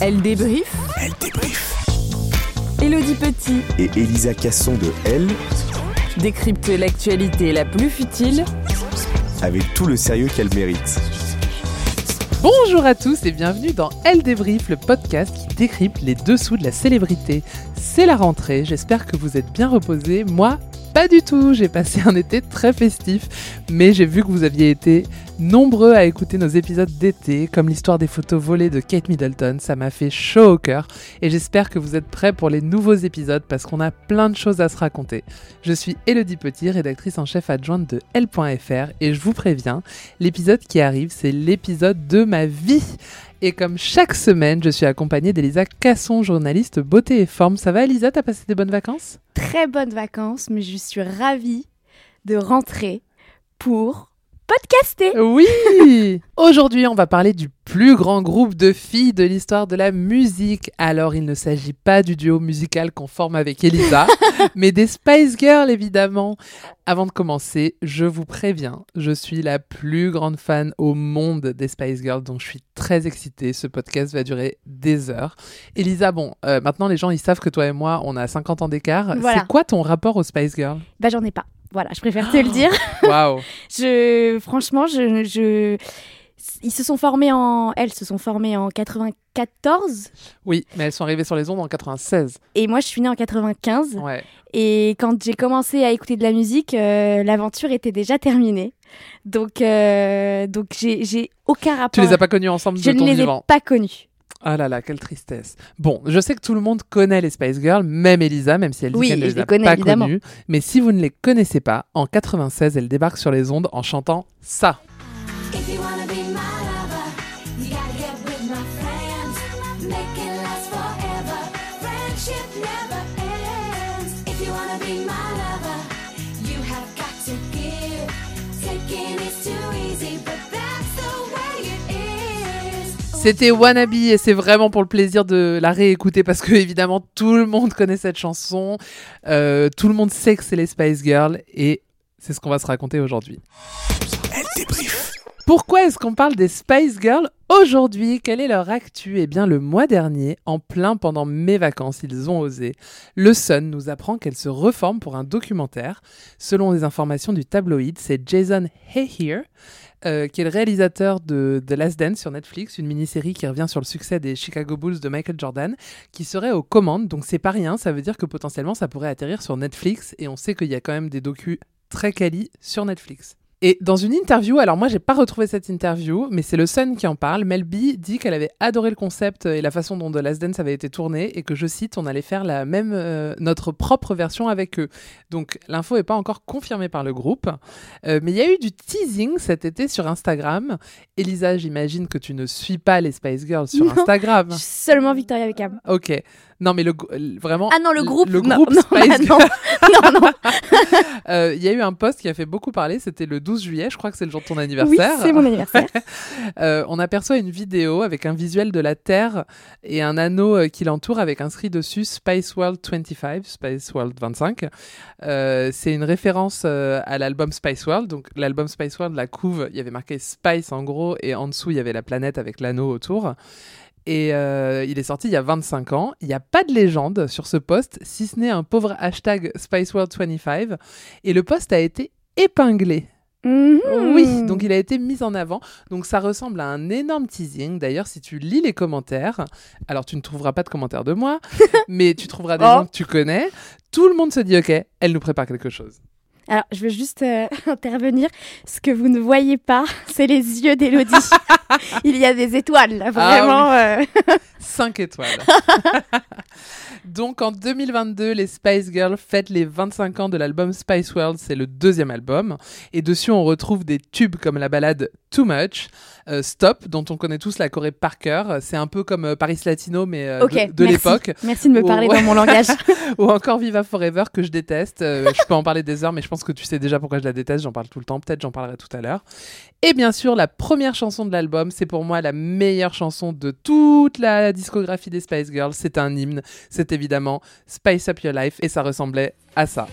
Elle débrief. Elle débrief. Elodie Petit Et Elisa Casson de Elle, décrypte l'actualité la plus futile avec tout le sérieux qu'elle mérite. Bonjour à tous et bienvenue dans Elle débrief, le podcast qui décrypte les dessous de la célébrité. C'est la rentrée, j'espère que vous êtes bien reposés. Moi, pas du tout, j'ai passé un été très festif, mais j'ai vu que vous aviez été nombreux à écouter nos épisodes d'été, comme l'histoire des photos volées de Kate Middleton, ça m'a fait chaud au cœur, et j'espère que vous êtes prêts pour les nouveaux épisodes parce qu'on a plein de choses à se raconter. Je suis Elodie Petit, rédactrice en chef adjointe de L.fr, et je vous préviens, l'épisode qui arrive, c'est l'épisode de ma vie et comme chaque semaine, je suis accompagnée d'Elisa Casson, journaliste beauté et forme. Ça va Elisa, t'as passé des bonnes vacances? Très bonnes vacances, mais je suis ravie de rentrer pour podcaster. Oui Aujourd'hui, on va parler du plus grand groupe de filles de l'histoire de la musique. Alors, il ne s'agit pas du duo musical qu'on forme avec Elisa, mais des Spice Girls, évidemment. Avant de commencer, je vous préviens, je suis la plus grande fan au monde des Spice Girls, donc je suis très excitée. Ce podcast va durer des heures. Elisa, bon, euh, maintenant les gens, ils savent que toi et moi, on a 50 ans d'écart. Voilà. C'est quoi ton rapport aux Spice Girls? Bah j'en ai pas. Voilà, je préfère te le dire. Waouh Je, franchement, je, je, ils se sont formés en, elles se sont formées en 94 Oui, mais elles sont arrivées sur les ondes en 96. et moi je suis née en 95. Ouais. Et quand j'ai commencé à écouter de la musique, euh, l'aventure était déjà terminée. Donc, euh, donc j'ai, aucun rapport. Tu les as pas connus ensemble Je de ne ton les vivant ai pas connus. Ah là là, quelle tristesse. Bon, je sais que tout le monde connaît les Spice Girls, même Elisa, même si elle dit Oui, qu'elle ne les les a connais, pas évidemment. connues. Mais si vous ne les connaissez pas, en 96, elle débarque sur les ondes en chantant ça. C'était Wannabe et c'est vraiment pour le plaisir de la réécouter parce que évidemment tout le monde connaît cette chanson, Euh, tout le monde sait que c'est les Spice Girls et c'est ce qu'on va se raconter aujourd'hui. Pourquoi est-ce qu'on parle des Spice Girls aujourd'hui? Quelle est leur actu? Eh bien, le mois dernier, en plein pendant mes vacances, ils ont osé. Le Sun nous apprend qu'elle se reforme pour un documentaire. Selon les informations du tabloïd, c'est Jason Hayhere, euh, qui est le réalisateur de The Last Dance sur Netflix, une mini-série qui revient sur le succès des Chicago Bulls de Michael Jordan, qui serait aux commandes. Donc c'est pas rien, ça veut dire que potentiellement ça pourrait atterrir sur Netflix, et on sait qu'il y a quand même des docus très quali sur Netflix. Et dans une interview, alors moi j'ai pas retrouvé cette interview, mais c'est le Sun qui en parle. Mel B dit qu'elle avait adoré le concept et la façon dont The Last Dance avait été tourné et que je cite, on allait faire la même euh, notre propre version avec eux. Donc l'info est pas encore confirmée par le groupe, Euh, mais il y a eu du teasing cet été sur Instagram. Elisa, j'imagine que tu ne suis pas les Spice Girls sur Non. Instagram. Seulement Victoria Beckham. Ok. Non, mais le, vraiment. Ah non, le groupe. Le non, groupe non, Spice ah non, non, non. Euh, Il y a eu un post qui a fait beaucoup parler, c'était le 12 juillet, je crois que c'est le jour de ton Oui, anniversaire. c'est mon anniversaire. Euh, on aperçoit une vidéo avec un visuel de la Terre et un anneau euh, qui l'entoure avec inscrit dessus Space World 25, Space World 25. Euh, c'est une référence euh, à l'album Spice World. Donc l'album Spice World, la couve, il y avait marqué Spice en gros et en dessous il y avait la planète avec l'anneau autour. Et euh, il est sorti il y a 25 ans. Il n'y a pas de légende sur ce post, si ce n'est un pauvre hashtag Spice World 25. Et le post a été épinglé. Mhm. Oui, donc il a été mis en avant. Donc ça ressemble à un énorme teasing. D'ailleurs, si tu lis les commentaires, alors tu ne trouveras pas de commentaires de moi, mais tu trouveras des Oh. gens que tu connais. Tout le monde se dit OK, elle nous prépare quelque chose. Alors, je veux juste euh, intervenir. Ce que vous ne voyez pas, c'est les yeux d'Elodie. Il y a des étoiles, là, vraiment. euh. 5 étoiles. Donc en 2022, les Spice Girls fêtent les 25 ans de l'album Spice World, c'est le deuxième album. Et dessus, on retrouve des tubes comme la balade Too Much, euh, Stop, dont on connaît tous la choré par cœur. C'est un peu comme euh, Paris Latino, mais euh, de, l'époque. Merci de me parler dans mon langage. Ou encore Viva Forever, que je déteste. Je peux en parler des heures, mais je pense que tu sais déjà pourquoi je la déteste. J'en parle tout le temps. Peut-être j'en parlerai tout à l'heure. Et bien sûr, la première chanson de l'album, c'est pour moi la meilleure chanson de toute la discographie des Spice Girls. C'est un hymne. C'est évidemment Spice Up Your Life. Et ça ressemblait à ça.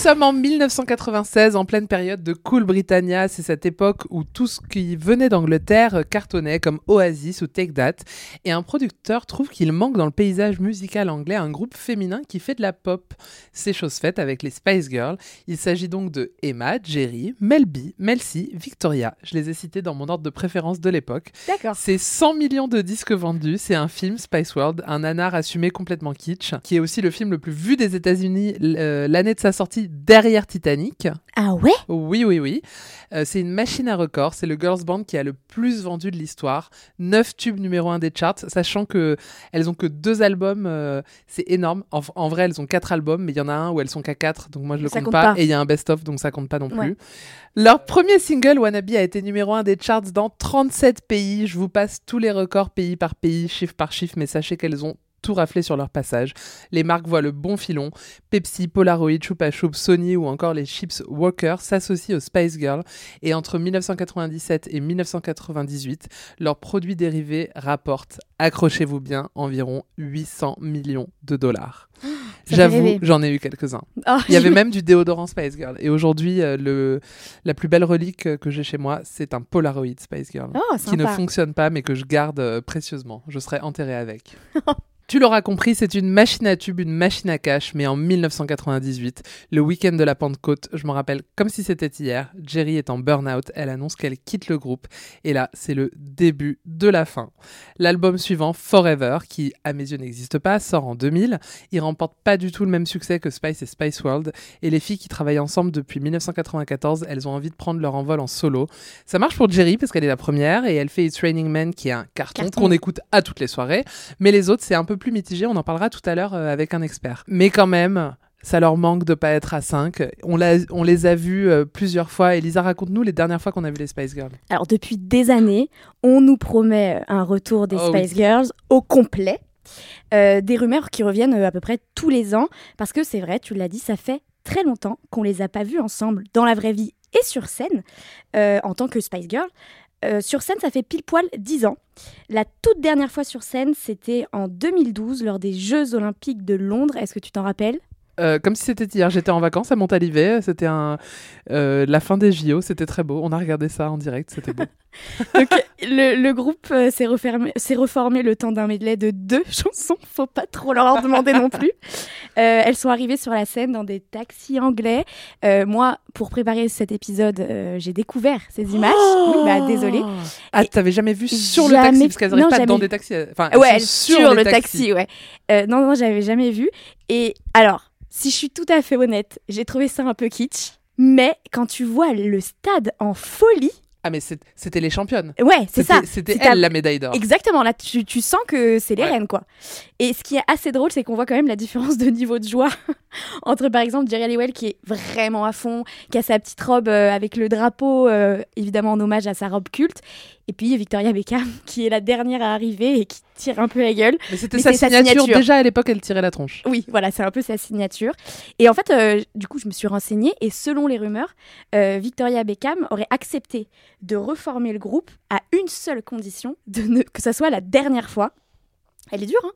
Sommes en 1996, en pleine période de Cool Britannia. C'est cette époque où tout ce qui venait d'Angleterre cartonnait, comme Oasis ou Take That. Et un producteur trouve qu'il manque dans le paysage musical anglais un groupe féminin qui fait de la pop. C'est chose faite avec les Spice Girls. Il s'agit donc de Emma, Jerry, Mel B, Mel C, Victoria. Je les ai cités dans mon ordre de préférence de l'époque. D'accord. C'est 100 millions de disques vendus. C'est un film, Spice World, un nanar assumé complètement kitsch, qui est aussi le film le plus vu des États-Unis euh, l'année de sa sortie derrière Titanic. Ah ouais? Oui, oui, oui. Euh, c'est une machine à record. C'est le girls band qui a le plus vendu de l'histoire. 9 tubes numéro 1 des charts, sachant que elles ont que deux albums. euh, c'est énorme. En, en vrai, elles ont quatre albums, mais il y en a un où elles sont qu'à 4, donc moi je le Ça compte, compte pas. pas. Et il y a un best-of, donc ça compte pas non plus. Ouais. Leur premier single, Wannabe, a été numéro 1 des charts dans 37 pays. Je vous passe tous les records pays par pays, chiffre par chiffre, mais sachez qu'elles ont tout raflé sur leur passage. Les marques voient le bon filon. Pepsi, Polaroid, Chupa Chups, Sony ou encore les chips Walker s'associent aux Spice Girls et entre 1997 et 1998, leurs produits dérivés rapportent, accrochez-vous bien, environ 800 millions de dollars. J'avoue, j'en ai eu quelques-uns. Oh, Il y avait même du déodorant Spice Girl. Et aujourd'hui, euh, le, la plus belle relique que j'ai chez moi, c'est un Polaroid Spice Girl. Oh, qui ne fonctionne pas, mais que je garde euh, précieusement. Je serai enterré avec. Tu l'auras compris, c'est une machine à tube, une machine à cash, mais en 1998, le week-end de la Pentecôte, je m'en rappelle comme si c'était hier, Jerry est en burn-out, elle annonce qu'elle quitte le groupe, et là, c'est le début de la fin. L'album suivant, Forever, qui à mes yeux n'existe pas, sort en 2000, il remporte pas du tout le même succès que Spice et Spice World, et les filles qui travaillent ensemble depuis 1994, elles ont envie de prendre leur envol en solo. Ça marche pour Jerry parce qu'elle est la première, et elle fait It's Raining Men, qui est un carton, Carton. qu'on écoute à toutes les soirées, mais les autres, c'est un peu plus mitigé, on en parlera tout à l'heure euh, avec un expert. Mais quand même, ça leur manque de pas être à 5. On, on les a vus euh, plusieurs fois. Elisa, raconte-nous les dernières fois qu'on a vu les Spice Girls. Alors, depuis des années, on nous promet un retour des Oh Spice oui. Girls au complet. Euh, des rumeurs qui reviennent euh, à peu près tous les ans. Parce que c'est vrai, tu l'as dit, ça fait très longtemps qu'on les a pas vues ensemble dans la vraie vie et sur scène euh, en tant que Spice Girl. Euh, sur scène, ça fait pile poil 10 ans. La toute dernière fois sur scène, c'était en 2012 lors des Jeux Olympiques de Londres. Est-ce que tu t'en rappelles? Euh, comme si c'était hier, j'étais en vacances à Montalivet, c'était un, euh, la fin des JO, c'était très beau. On a regardé ça en direct, c'était beau. Donc, le, le groupe euh, s'est reformé le temps d'un medley de deux chansons. Faut pas trop leur en demander non plus. Elles sont arrivées sur la scène dans des taxis anglais. Moi, pour préparer cet épisode, j'ai découvert ces images. oui, bah désolée. Ah, t'avais jamais vu sur le taxi parce qu'elles arrivent non, pas jamais dans des taxis. Enfin, ouais, elles sont sur, le taxis. taxi, ouais. Non, non, j'avais jamais vu. Et alors, si je suis tout à fait honnête, j'ai trouvé ça un peu kitsch. Mais quand tu vois le stade en folie, Ah, mais c'était les championnes. ouais, c'est ça. C'était elle la médaille d'or. Exactement, là tu, tu sens que c'est les Ouais. reines quoi. Et ce qui est assez drôle, c'est qu'on voit quand même la différence de niveau de joie entre par exemple Jerry Halliwell qui est vraiment à fond, qui a sa petite robe euh, avec le drapeau, euh, évidemment en hommage à sa robe culte, et puis Victoria Beckham qui est la dernière à arriver et qui tire un peu la gueule. Mais c'était sa c'est sa signature. signature. Déjà à l'époque, elle tirait la tronche. Oui, voilà, c'est un peu sa signature. Et en fait, euh, du coup, je me suis renseignée et selon les rumeurs, euh, Victoria Beckham aurait accepté de reformer le groupe à une seule condition, de ne, que ça soit la dernière fois. Elle est dure, hein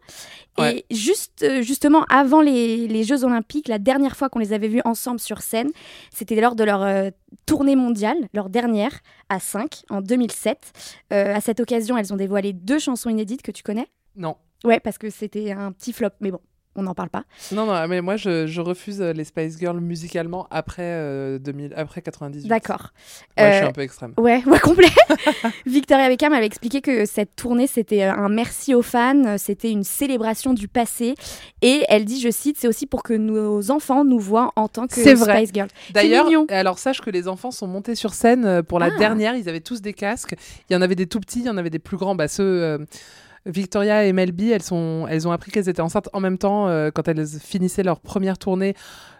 Ouais. Et juste, euh, justement, avant les, les Jeux Olympiques, la dernière fois qu'on les avait vus ensemble sur scène, c'était lors de leur euh, tournée mondiale, leur dernière, à 5, en 2007. Euh, à cette occasion, elles ont dévoilé deux chansons inédites que tu connais? Non. Ouais, parce que c'était un petit flop, mais bon, on n'en parle pas. Non, non, mais moi je, je refuse euh, les Spice Girls musicalement après, euh, 2000, après 98. D'accord. Ouais, je suis Euh, un peu extrême. Ouais, ouais, complet. Victoria Beckham avait expliqué que cette tournée, c'était euh, un merci aux fans, euh, c'était une célébration du passé. Et elle dit, je cite, c'est aussi pour que nos enfants nous voient en tant que C'est vrai. Spice Girls. D'ailleurs, alors sache que les enfants sont montés sur scène euh, pour la Ah. dernière. Ils avaient tous des casques. Il y en avait des tout petits, il y en avait des plus grands. Bah, ceux, euh, Victoria et Melby, elles, sont, elles ont appris qu'elles étaient enceintes en même temps euh, quand elles finissaient leur première tournée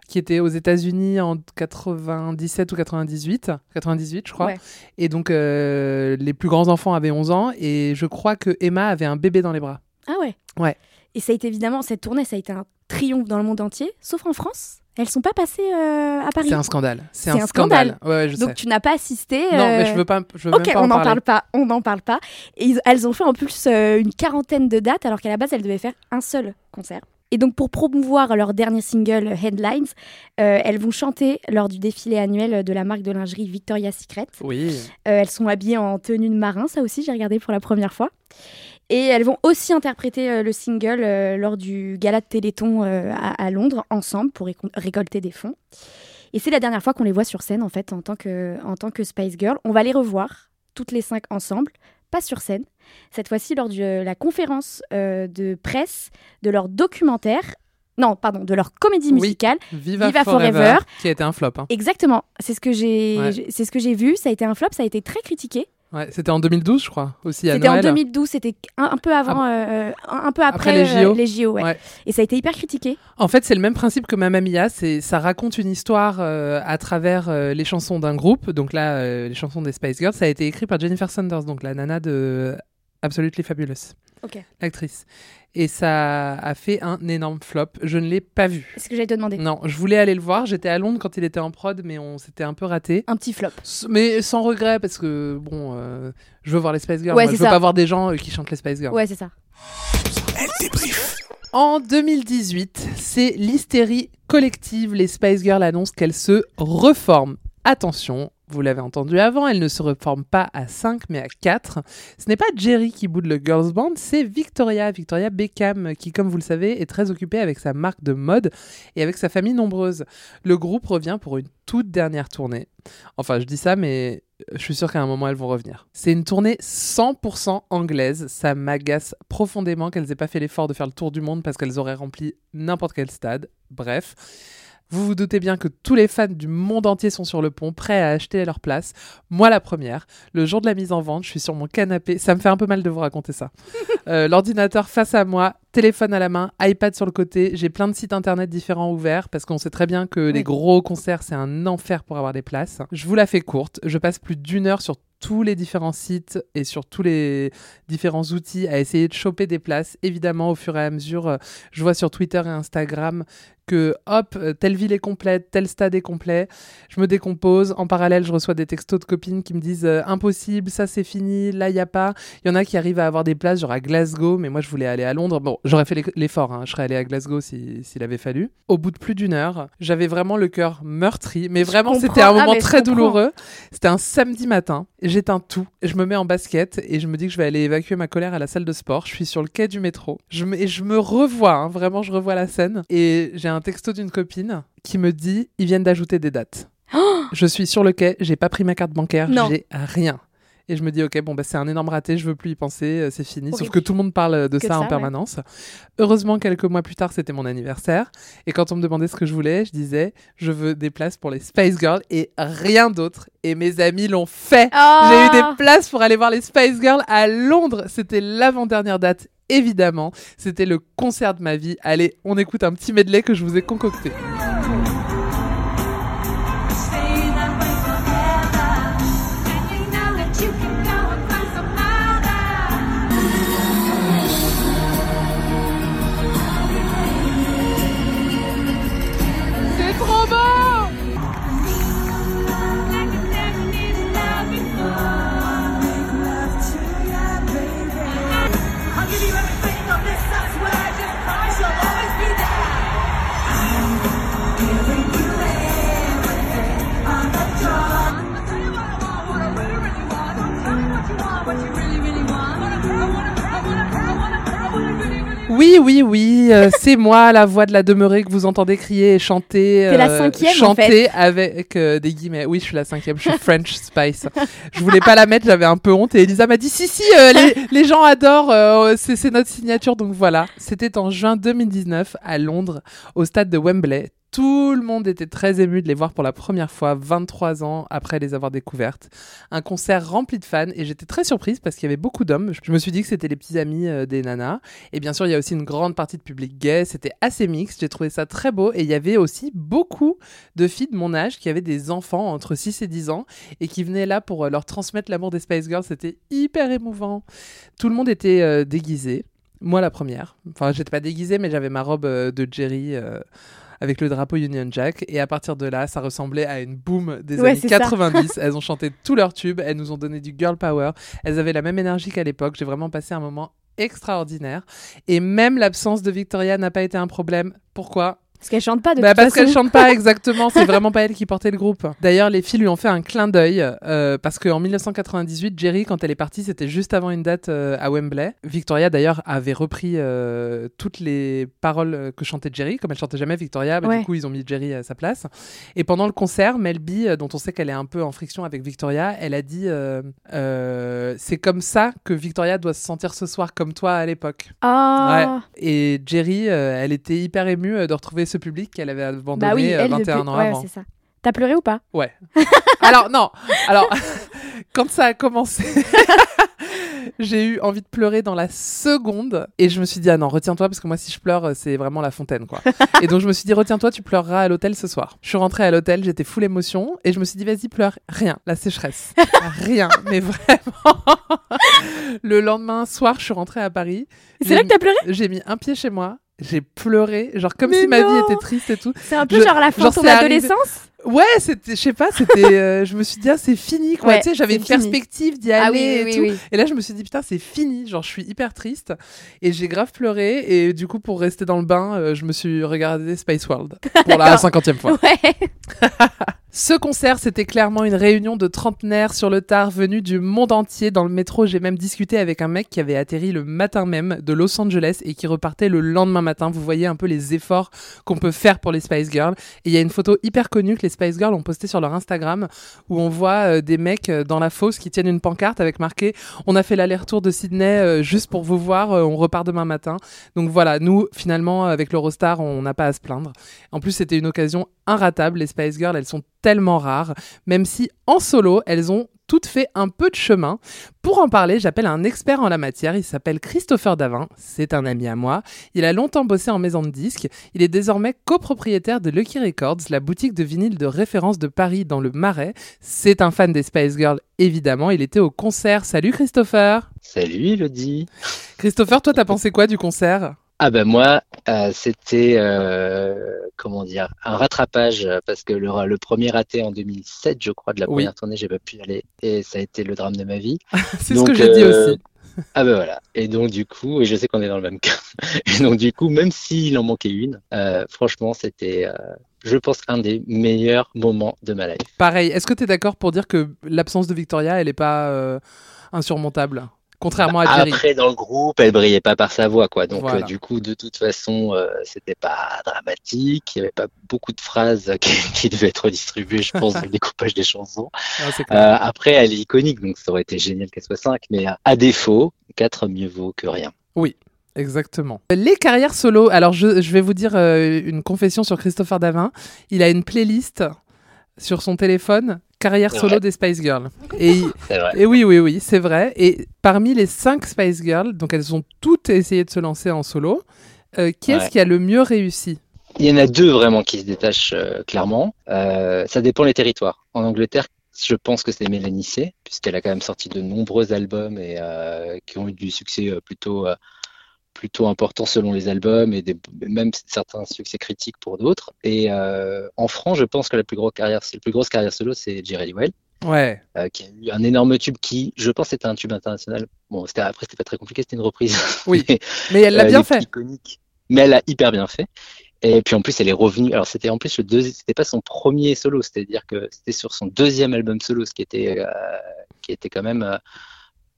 qui était aux États-Unis en 97 ou 98, 98 je crois. Ouais. Et donc euh, les plus grands enfants avaient 11 ans et je crois que Emma avait un bébé dans les bras. Ah ouais Ouais. Et ça a été évidemment, cette tournée, ça a été un triomphe dans le monde entier, sauf en France. Elles sont pas passées euh, à Paris. C'est un scandale. C'est un, un scandale. scandale. Ouais, ouais, je Donc sais. tu n'as pas assisté. Non, mais euh, je veux pas. Je veux Ok, même pas on en n'en parle pas, on n'en parle pas. Et ils- elles ont fait en plus euh, une quarantaine de dates, alors qu'à la base, elles devaient faire un seul concert. Et donc, pour promouvoir leur dernier single, Headlines, elles vont chanter lors du défilé annuel de la marque de lingerie Victoria's Secret. Oui. Elles sont habillées en tenue de marin, ça aussi, j'ai regardé pour la première fois. Et elles vont aussi interpréter euh, le single euh, lors du gala de Téléthon euh, à, à Londres, ensemble, pour récolter des fonds. Et c'est la dernière fois qu'on les voit sur scène, en fait, en tant que, en tant que Spice Girl. On va les revoir, toutes les cinq ensemble, pas sur scène. Cette fois-ci, lors de la conférence de presse de leur documentaire, non, pardon, de leur comédie Oui. musicale. Viva, Viva Forever, Forever. qui a été un flop. hein. Exactement, c'est ce que j'ai, Ouais. j'ai- c'est ce que j'ai vu. Ça a été un flop, ça a été très critiqué. Ouais, c'était en 2012, je crois, aussi C'était en Noël. 2012, c'était un, un peu avant, euh, un, un peu après, Après les euh, JO. les JO, ouais. Ouais. Et ça a été hyper critiqué. En fait, c'est le même principe que Mamma Mia, c'est ça raconte une histoire euh, à travers euh, les chansons d'un groupe. Donc là, les chansons des Spice Girls, ça a été écrit par Jennifer Saunders, donc la nana de Absolutely Fabulous, Ok. l'actrice. Et ça a fait un énorme flop. Je ne l'ai pas vu. C'est ce que j'allais te demander. Non, je voulais aller le voir. J'étais à Londres quand il était en prod, mais on s'était un peu raté. Un petit flop. S- Mais sans regret, parce que bon, euh, je veux voir les Spice Girls. Ouais, Moi, je veux ça. pas voir des gens euh, qui chantent les Spice Girls. Ouais, c'est ça. Elle débrief. En 2018, c'est l'hystérie collective. Les Spice Girls annoncent qu'elles se reforment. Attention, vous l'avez entendu avant, elles ne se reforment pas à 5 mais à 4. Ce n'est pas Jerry qui boude le girls band, c'est Victoria, Victoria Beckham, qui comme vous le savez est très occupée avec sa marque de mode et avec sa famille nombreuse. Le groupe revient pour une toute dernière tournée. Enfin, je dis ça, mais je suis sûr qu'à un moment elles vont revenir. C'est une tournée 100% anglaise. Ça m'agace profondément qu'elles aient pas fait l'effort de faire le tour du monde parce qu'elles auraient rempli n'importe quel stade. Bref. Vous vous doutez bien que tous les fans du monde entier sont sur le pont, prêts à acheter leur place. Moi, la première. Le jour de la mise en vente, je suis sur mon canapé. Ça me fait un peu mal de vous raconter ça. Euh, L'ordinateur face à moi, téléphone à la main, iPad sur le côté. J'ai plein de sites internet différents ouverts parce qu'on sait très bien que les gros concerts, c'est un enfer pour avoir des places. Je vous la fais courte. Je passe plus d'une heure sur tous les différents sites et sur tous les différents outils à essayer de choper des places. Évidemment, au fur et à mesure, euh, je vois sur Twitter et Instagram que hop, telle ville est complète, tel stade est complet. Je me décompose. En parallèle, je reçois des textos de copines qui me disent euh, impossible, ça c'est fini, là il y a pas. Il y en a qui arrivent à avoir des places, genre à Glasgow, mais moi je voulais aller à Londres. Bon, j'aurais fait l'e- l'effort, hein. je serais allé à Glasgow si- s'il avait fallu. Au bout de plus d'une heure, j'avais vraiment le cœur meurtri, mais vraiment c'était un Ah, moment je très douloureux. C'était un samedi matin, j'éteins tout, je me mets en basket et je me dis que je vais aller évacuer ma colère à la salle de sport. Je suis sur le quai du métro, je me, et je me revois, hein, vraiment je revois la scène. Et j'ai un texto d'une copine qui me dit ils viennent d'ajouter des dates. je suis sur le quai, j'ai pas pris ma carte bancaire, j'ai rien. Et je me dis, ok, bon, bah, c'est un énorme raté, je veux plus y penser, euh, c'est fini. Sauf que tout le monde parle de ça ça, en ouais. permanence. Heureusement, quelques mois plus tard, c'était mon anniversaire. Et quand on me demandait ce que je voulais, je disais, je veux des places pour les Spice Girls et rien d'autre. Et mes amis l'ont fait. Ah. J'ai eu des places pour aller voir les Spice Girls à Londres. C'était l'avant-dernière date, évidemment. C'était le concert de ma vie. Allez, on écoute un petit medley que je vous ai concocté. Oui, oui, oui, euh, c'est moi, la voix de la demeurée que vous entendez crier et chanter. T'es la euh, cinquième, en Chanter avec euh, des guillemets. Oui, je suis la cinquième, je suis French Spice. Je voulais pas la mettre, j'avais un peu honte. Et Elisa m'a dit si, si, euh, les, les gens adorent, euh, c'est c'est notre signature. Donc voilà, c'était en juin 2019 à Londres, au stade de Wembley. Tout le monde était très ému de les voir pour la première fois, 23 ans après les avoir découvertes. Un concert rempli de fans et j'étais très surprise parce qu'il y avait beaucoup d'hommes. Je me suis dit que c'était les petits amis euh, des nanas. Et bien sûr, il y a aussi une grande partie de public gay. C'était assez mixte. J'ai trouvé ça très beau. Et il y avait aussi beaucoup de filles de mon âge qui avaient des enfants entre 6 et 10 ans et qui venaient là pour euh, leur transmettre l'amour des Spice Girls. C'était hyper émouvant. Tout le monde était euh, déguisé. Moi, la première. Enfin, j'étais pas déguisée, mais j'avais ma robe de Jerry. Avec le drapeau Union Jack. Et à partir de là ça ressemblait à une boom des Ouais, années c'est ça. 90 elles ont chanté tous leurs tubes. Elles nous ont donné du girl power. Elles avaient la même énergie qu'à l'époque. J'ai vraiment passé un moment extraordinaire. Et même l'absence de Victoria n'a pas été un problème. Pourquoi? Parce qu'elle chante pas de bah, toute parce qu'elle chante pas exactement, c'est vraiment pas elle qui portait le groupe. D'ailleurs, les filles lui ont fait un clin d'œil euh, parce qu'en 1998, Jerry, quand elle est partie, c'était juste avant une date euh, à Wembley. Victoria, d'ailleurs, avait repris euh, toutes les paroles que chantait Jerry, comme elle chantait jamais Victoria. bah, Ouais. Du coup, ils ont mis Jerry à sa place. Et pendant le concert, Mel B, dont on sait qu'elle est un peu en friction avec Victoria, elle a dit c'est comme ça que Victoria doit se sentir ce soir, comme toi à l'époque. Ah. Et Jerry, elle était hyper émue de retrouver ce public qu'elle avait abandonné Bah oui, euh, elle 21 depuis... ans ouais, avant. c'est ça. T'as pleuré ou pas? Ouais. Alors non, alors quand ça a commencé, j'ai eu envie de pleurer dans la seconde et je me suis dit ah non retiens-toi parce que moi si je pleure euh, c'est vraiment la fontaine quoi. et donc je me suis dit retiens-toi tu pleureras à l'hôtel ce soir. Je suis rentrée à l'hôtel j'étais full émotion et je me suis dit vas-y pleure rien la sécheresse rien mais vraiment. Le lendemain soir je suis rentrée à Paris. C'est là que t'as pleuré? j'ai mis un pied chez moi, j'ai pleuré, genre comme Mais si ma vie était triste et tout. C'est un peu Je- genre la fin de ton c'est arrivé- adolescence Ouais, c'était, je sais pas, c'était, euh, je me suis dit, ah, c'est fini, quoi. Ouais, tu sais, j'avais une fini. perspective d'y Ah aller oui, et oui, tout. oui. Et là, je me suis dit, putain, c'est fini. Genre, je suis hyper triste. Et j'ai grave pleuré. Et du coup, pour rester dans le bain, euh, je me suis regardé Space World pour la cinquantième fois. Ouais. Ce concert, c'était clairement une réunion de trentenaires sur le tard venus du monde entier. Dans le métro, j'ai même discuté avec un mec qui avait atterri le matin même de Los Angeles et qui repartait le lendemain matin. Vous voyez un peu les efforts qu'on peut faire pour les Spice Girls. Et il y a une photo hyper connue que les Spice Girls ont postée sur leur Instagram où on voit euh, des mecs euh, dans la fosse qui tiennent une pancarte avec marqué On a fait l'aller-retour de Sydney euh, juste pour vous voir, on repart demain matin. Donc voilà, nous, finalement, avec l'Eurostar, on n'a pas à se plaindre. En plus, c'était une occasion inratable. Les Spice Girls, elles sont tellement rares, même si en solo, elles ont toutes fait un peu de chemin. Pour en parler, j'appelle un expert en la matière. Il s'appelle Christopher Davin. C'est un ami à moi. Il a longtemps bossé en maison de disques. Il est désormais copropriétaire de Lucky Records, la boutique de vinyle de référence de Paris dans le Marais. C'est un fan des Spice Girls, évidemment. Il était au concert. Salut Christopher. Salut Elodie. Christopher, toi, t'as pensé quoi du concert? Ah ben moi, euh, c'était euh, comment dire un rattrapage parce que le, le premier raté en 2007, je crois, de la Oui. première tournée, j'ai pas pu y aller et ça a été le drame de ma vie. C'est ce que j'ai dit euh, aussi. Ah ben voilà. Et donc du coup, et je sais qu'on est dans le même cas. Et donc du coup, même s'il en manquait une, euh, franchement, c'était, euh, je pense, un des meilleurs moments de ma life. Pareil, est-ce que tu es d'accord pour dire que l'absence de Victoria, elle n'est pas euh, insurmontable? Contrairement à Jerry. Après, dans le groupe, elle brillait pas par sa voix, quoi. Donc, Voilà. euh, du coup, de toute façon, euh, c'était pas dramatique. Il y avait pas beaucoup de phrases qui, qui devaient être distribuées, je pense, dans le découpage des chansons. Euh, après, elle est iconique, donc ça aurait été génial qu'elle soit 5. Mais euh, à défaut, 4 mieux vaut que rien. Exactement. Les carrières solo. Alors, je, je vais vous dire euh, une confession sur Christopher Davin. Il a une playlist sur son téléphone, carrière solo des Spice Girls. Et, C'est vrai. et oui, oui, oui, c'est vrai. Et parmi les cinq Spice Girls, donc elles ont toutes essayé de se lancer en solo, euh, qui est-ce Ouais. qui a le mieux réussi? Il y en a deux vraiment qui se détachent euh, clairement. Euh, ça dépend les territoires. En Angleterre, je pense que c'est Mélanie C, puisqu'elle a quand même sorti de nombreux albums et euh, qui ont eu du succès euh, plutôt euh, plutôt important selon les albums et des, même certains succès critiques pour d'autres. Et euh, en France, je pense que la plus grosse carrière, la plus grosse carrière solo, c'est Jerry Well, Ouais. euh, qui a eu un énorme tube qui, je pense, était un tube international. Bon, c'était après, c'était pas très compliqué, c'était une reprise. Oui. Mais, Mais elle l'a euh, bien fait. iconiques. Mais elle a hyper bien fait. Et puis en plus, elle est revenue. Alors c'était en plus le deuxième, c'était pas son premier solo, c'est-à-dire que c'était sur son deuxième album solo, ce qui était, euh, qui était quand même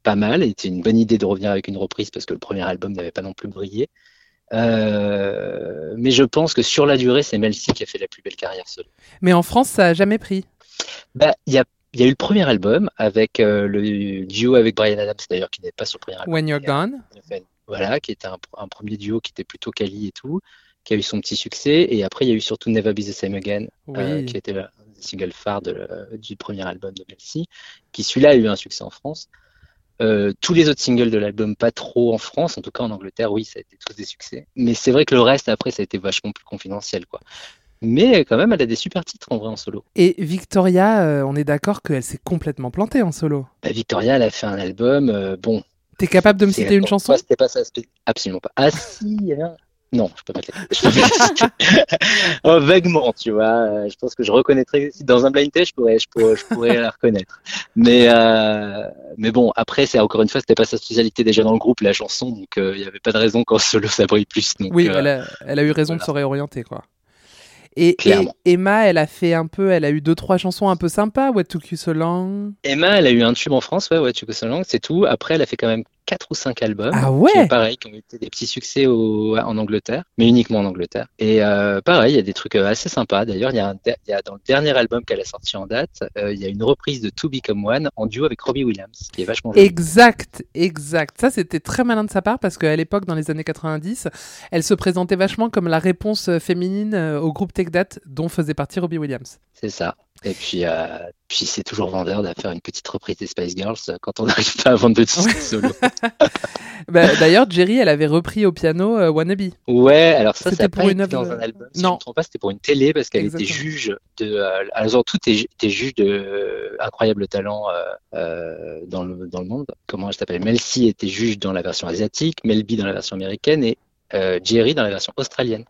pas mal. C'était une bonne idée de revenir avec une reprise parce que le premier album n'avait pas non plus brillé. Euh, mais je pense que sur la durée, c'est Mel C qui a fait la plus belle carrière solo. Mais en France, ça a jamais pris. Bah, il y a, il y a eu le premier album avec euh, le duo avec Brian Adams d'ailleurs, qui n'est pas sur le premier album. When You're Gone. Voilà, qui était un, un premier duo qui était plutôt quali et tout, qui a eu son petit succès. Et après, il y a eu surtout Never Be the Same Again, Oui. euh, qui était le single phare de, du premier album de Melcy, qui celui-là a eu un succès en France. Euh, tous les autres singles de l'album, pas trop en France, en tout cas en Angleterre, oui, ça a été tous des succès. Mais c'est vrai que le reste, après, ça a été vachement plus confidentiel, quoi. Mais quand même, elle a des super titres en vrai en solo. Et Victoria, euh, on est d'accord qu'elle s'est complètement plantée en solo. Bah, Victoria, elle a fait un album, euh, bon, T'es capable de me citer une chanson? C'était pas ça, absolument pas. Ah si, il y avait un- Non, je peux pas te oh, vaguement, tu vois. euh, Je pense que je reconnaîtrais dans un blind test, je pourrais, je pourrais, je pourrais la reconnaître. Mais, euh, mais bon, après, c'est encore une fois, c'était pas sa spécialité déjà dans le groupe, la chanson, donc euh, il y avait pas de raison qu'en solo ça brille plus. Donc, Oui, euh, elle, a, elle a eu raison de se réorienter, quoi. Et. Emma, elle a fait un peu, elle a eu deux trois chansons un peu sympas. What Took You So Long? Emma, elle a eu un tube en France, ouais, ouais, tu connais langue, c'est tout. Après, elle a fait quand même quatre ou cinq albums. Ah qui, ouais. pareil, qui ont été des petits succès au- en Angleterre, mais uniquement en Angleterre. Et euh, pareil, il y a des trucs euh, assez sympas. D'ailleurs, il y a, un der- il y a dans le dernier album qu'elle a sorti en date, euh, il y a une reprise de To Become One en duo avec Robbie Williams, qui est vachement jolie. Exact, exact. Ça, c'était très malin de sa part parce qu'à l'époque, dans les années 90, elle se présentait vachement comme la réponse féminine au groupe Take That dont faisait partie Robbie Williams. C'est ça. Et puis, euh, puis c'est toujours vendeur de faire une petite reprise des Spice Girls euh, quand on n'arrive pas à vendre de disques solo. Bah, D'ailleurs, Jerry, elle avait repris au piano euh, Wannabe. Ouais, alors ça, ça pour une dans un album. Si Non. je me trompe pas, c'était pour une télé parce qu'elle était juge de. Euh, alors, tout était juge de euh, incroyable talent dans le dans le monde. Comment elle s'appelle? Mel C était juge dans la version asiatique, Mel B dans la version américaine et Jerry dans la version australienne.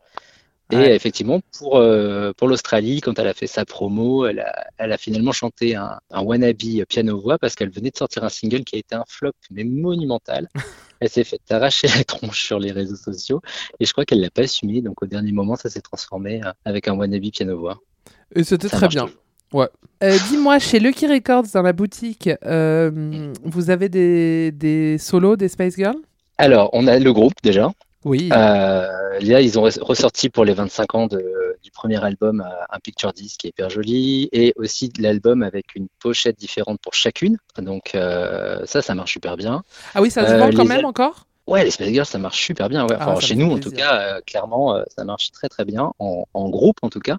Et Ouais. effectivement, pour euh, pour l'Australie, quand elle a fait sa promo, elle a elle a finalement chanté un, un wannabe piano voix parce qu'elle venait de sortir un single qui a été un flop mais monumental. Elle s'est fait arracher la tronche sur les réseaux sociaux et je crois qu'elle l'a pas assumé. Donc au dernier moment, ça s'est transformé euh, avec un wannabe piano voix. Et c'était très bien. toujours. Ouais. Euh, Dis-moi, chez Lucky Records, dans la boutique, euh, vous avez des, des solos des Spice Girls? Alors, on a le groupe déjà. Oui. Euh, là, ils ont res- ressorti pour les 25 ans de- du premier album euh, un picture disc qui est hyper joli et aussi l'album avec une pochette différente pour chacune. Donc euh, ça, ça marche super bien. ah oui, ça se vend quand même encore? Ouais, les Spice Girls, ça marche super bien. Ouais. Ah, Enfin, chez nous, en tout cas, euh, clairement, euh, ça marche très très bien en, en groupe, en tout cas.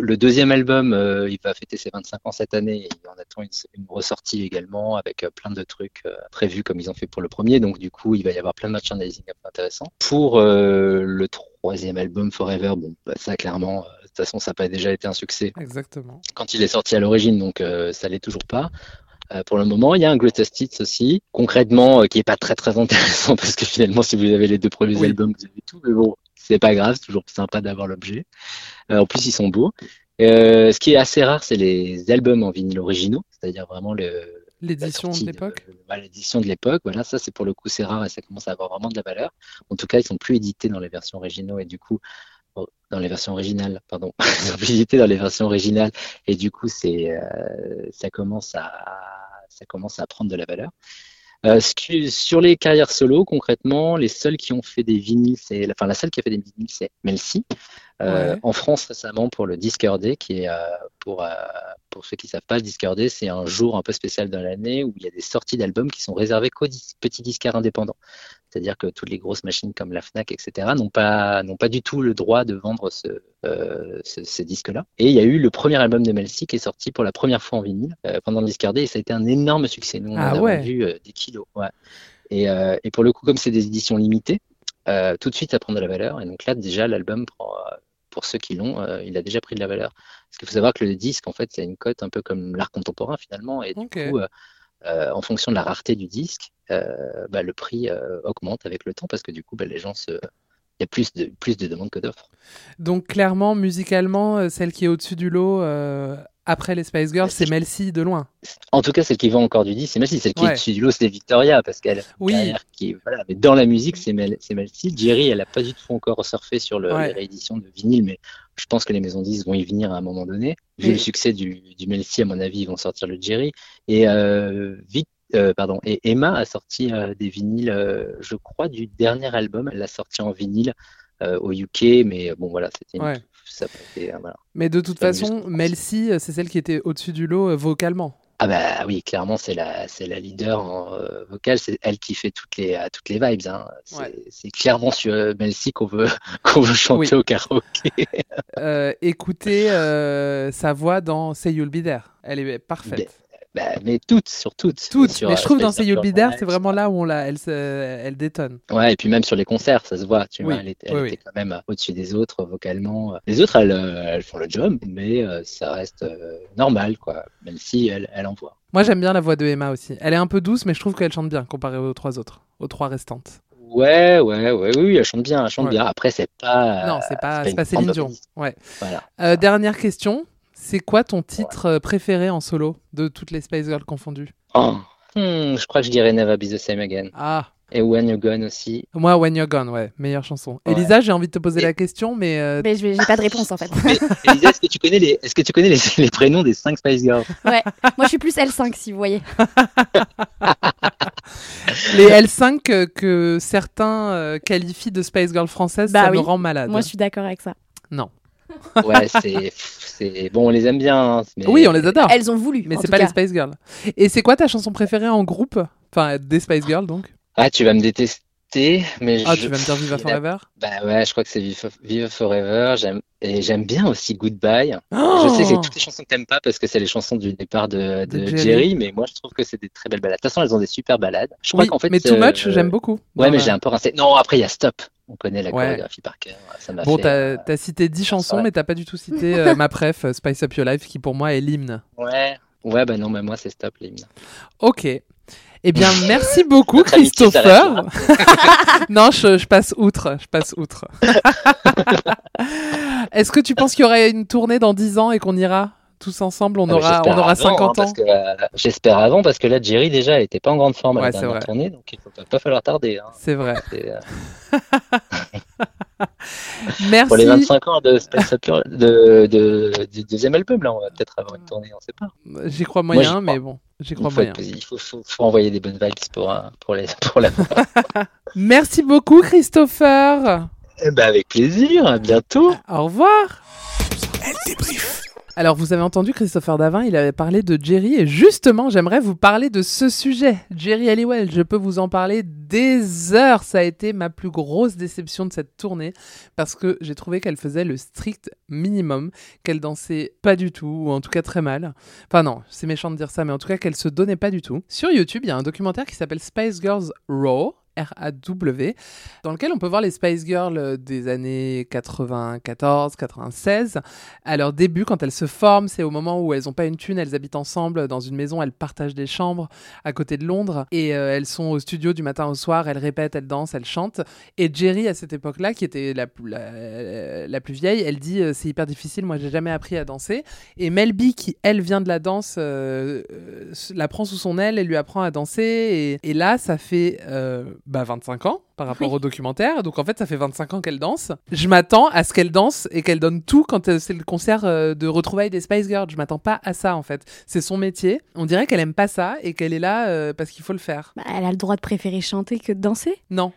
Le deuxième album, euh, il va fêter ses 25 ans cette année et on attend une, une ressortie également avec euh, plein de trucs euh, prévus comme ils ont fait pour le premier. Donc du coup, il va y avoir plein de merchandising intéressant. Pour euh, le troisième album, Forever, bon, bah, ça clairement, euh, de toute façon, ça n'a pas déjà été un succès Exactement. quand il est sorti à l'origine, donc euh, ça l'est toujours pas. euh, pour le moment. Il y a un Greatest Hits aussi, concrètement, euh, qui est pas très très intéressant parce que finalement, si vous avez les deux premiers Oui. albums, vous avez tout. Mais bon, c'est pas grave, c'est toujours sympa d'avoir l'objet. Euh, en plus, ils sont beaux. Euh, ce qui est assez rare, c'est les albums en vinyle originaux, c'est-à-dire vraiment le, L'édition de l'époque voilà, l'édition de l'époque. Voilà, ça c'est pour le coup c'est rare et ça commence à avoir vraiment de la valeur. En tout cas, ils sont plus édités dans les versions originaux et du coup oh, dans les versions originales, pardon, ils sont plus édités dans les versions originales et du coup c'est euh, ça commence à ça commence à prendre de la valeur. Euh, sur les carrières solo, concrètement, les seuls qui ont fait des vinyles, c'est, enfin la seule qui a fait des vinyles, c'est Melcy. Euh, Ouais. En France récemment pour le Discover Day, qui est euh, pour euh, pour ceux qui savent pas, le Discover Day, c'est un jour un peu spécial dans l'année où il y a des sorties d'albums qui sont réservées qu'aux dis- petits disquaires indépendants. C'est-à-dire que toutes les grosses machines comme la Fnac, etc., n'ont pas n'ont pas du tout le droit de vendre ce, euh, ce- ces disques-là. Et il y a eu le premier album de Melcy qui est sorti pour la première fois en vinyle euh, pendant le Discover Day et ça a été un énorme succès. Nous, on Ah a ouais. vendu euh, des kilos. Ouais. Et, et pour le coup, comme c'est des éditions limitées, tout de suite ça prend de la valeur. Et donc là, déjà, l'album prend, pour ceux qui l'ont, euh, il a déjà pris de la valeur. Parce qu'il faut savoir que le disque, en fait, c'est une cote un peu comme l'art contemporain finalement. Et du coup, euh, euh, en fonction de la rareté du disque, bah, le prix augmente avec le temps parce que du coup, bah, les gens se, y a plus de plus de demandes que d'offres. Donc clairement, musicalement, euh, celle qui est au-dessus du lot euh, après les Spice Girls, c'est Melcy de loin. En tout cas, celle qui vend encore du disque, c'est Melcy. Celle qui Ouais. est dessus du lot, c'est Victoria parce qu'elle Oui. carrière qui, voilà. Mais dans la musique, c'est Mel, Melcy. Jerry, elle a pas du tout encore surfé sur le, Ouais. les rééditions de vinyle, mais je pense que les maisons 10 vont y venir à un moment donné. Vu le succès du, du Melcy, à mon avis, ils vont sortir le Jerry. Et euh, Vic- euh, pardon. Et Emma a sorti euh, des vinyles, euh, je crois, du dernier album. Elle l'a sorti en vinyle au UK, mais bon, voilà, c'était une- Ouais. ça voilà. Mais de toute façon. Melcy, euh, c'est celle qui était au-dessus du lot vocalement. Ah bah oui, clairement c'est la c'est la leader en euh, vocal, c'est elle qui fait toutes les toutes les vibes. Hein. C'est Ouais. clairement sur euh, Melcy qu'on veut qu'on veut chanter Oui. au karaoké. Euh, écoutez sa voix dans Say You'll Be There. Elle est parfaite. Bah, mais toutes, sur toutes. Toutes, Sur, mais euh, je trouve dans Space Say You'll Be There, c'est vraiment là où on la, elle, se- elle détonne. Ouais, et puis même sur les concerts, ça se voit. Tu Oui, vois, elle, oui, était oui. quand même au-dessus des autres vocalement. Les autres, elles, euh, elles font le job, mais euh, ça reste euh, normal, quoi. Même si elle, elle envoie. Moi, j'aime bien la voix de Emma aussi. Elle est un peu douce, mais je trouve qu'elle chante bien comparée aux trois autres, aux trois restantes. Ouais, ouais, ouais, oui, elle chante bien, elle chante Ouais. bien. Après, c'est pas. non, c'est pas, Euh, une pas Céline Dion. Ouais. Voilà. Euh, dernière question. C'est quoi ton titre euh, préféré en solo de toutes les Spice Girls confondues? Oh. Hmm, je crois que je dirais Never Be the Same Again. Ah, Et When You're Gone aussi. moi, When You're Gone, ouais, meilleure chanson. Ouais. Elisa, j'ai envie de te poser Et- la question, mais euh, Mais j'ai pas de réponse en fait. Mais, Elisa, est-ce que tu connais les, est-ce que tu connais les, les prénoms des 5 Spice Girls? Ouais, moi je suis plus L5 si vous voyez. les L5 que, que certains euh, qualifient de Spice Girl française, Bah ça me oui. rend malade. Moi je suis d'accord avec ça. Non. Ouais, c'est, bon, on les aime bien. hein, mais- Oui, on les adore. Elles ont voulu. Mais c'est pas cas. les Spice Girls. Et c'est quoi ta chanson préférée en groupe? Enfin, des Spice Girls donc Ah, tu vas me détester, mais Ah, je- tu vas me dire Viva Forever? Bah ouais, je crois que c'est Viva, Forever. J'aime, et j'aime bien aussi Goodbye. Oh Je sais que c'est toutes les chansons que t'aimes pas parce que c'est les chansons du départ de, De de Jerry. Jerry, mais moi je trouve que c'est des très belles balades. De toute façon, elles ont des super balades. Je crois Oui, qu'en fait, mais Too euh, Much, j'aime beaucoup. Ouais, mais j'ai un peu rincé. Non, après il y a Stop. On connaît la Ouais. chorégraphie par cœur. Ça Bon, t'as euh, t'as cité 10 chansons, ouais. mais t'as pas du tout cité euh, ma préf, euh, Spice Up Your Life, qui pour moi est l'hymne. Ouais. Ouais, bah non, mais moi c'est Stop l'hymne. Ok. Eh bien, merci beaucoup, Christopher. non, je, je passe outre. Je passe outre. Est-ce que tu penses qu'il y aurait une tournée dans 10 ans et qu'on ira? Tous ensemble On Ah, aura, on aura avant, 50 hein, ans. parce que, euh, J'espère avant parce que là, Jerry déjà elle était pas en grande forme à Ouais, la c'est dernière vrai. tournée, donc il faut pas, pas falloir tarder. hein. C'est vrai. Euh, Merci. Pour les 25 ans de Space de, de- du deuxième album, là, on va peut-être avoir une tournée, on sait pas. J'y crois moyen, crois. mais bon, j'y Il crois faut, moyen. il faut, faut- faut envoyer des bonnes vibes pour, euh, pour, les, pour la. Merci beaucoup, Christopher. Eh ben, avec plaisir, à bientôt. Au revoir. Elle débrief. Alors, vous avez entendu Christopher Davin, il avait parlé de Jerry, et justement, j'aimerais vous parler de ce sujet. Jerry Halliwell, je peux vous en parler des heures. Ça a été ma plus grosse déception de cette tournée, parce que j'ai trouvé qu'elle faisait le strict minimum, qu'elle dansait pas du tout, ou en tout cas très mal. Enfin non, c'est méchant de dire ça, mais en tout cas qu'elle se donnait pas du tout. Sur YouTube, il y a un documentaire qui s'appelle Spice Girls Raw, R-A-W, dans lequel on peut voir les Spice Girls euh, des années 94, 96. À leur début, quand elles se forment, c'est au moment où elles n'ont pas une thune, elles habitent ensemble dans une maison, elles partagent des chambres à côté de Londres et euh, elles sont au studio du matin au soir, elles répètent, elles dansent, elles chantent. Et Jerry, à cette époque-là, qui était la, plus- vieille, elle dit euh, c'est hyper difficile, moi j'ai jamais appris à danser. Et Melby, qui elle vient de la danse, euh, la prend sous son aile et lui apprend à danser. Et, là, ça fait bah, 25 ans par rapport Oui. au documentaire. Donc en fait, ça fait 25 ans qu'elle danse. Je m'attends à ce qu'elle danse et qu'elle donne tout quand euh, c'est le concert euh, de retrouvailles des Spice Girls. Je m'attends pas à ça en fait. C'est son métier. On dirait qu'elle aime pas ça et qu'elle est là euh, parce qu'il faut le faire. Bah, elle a le droit de préférer chanter que de danser. Non.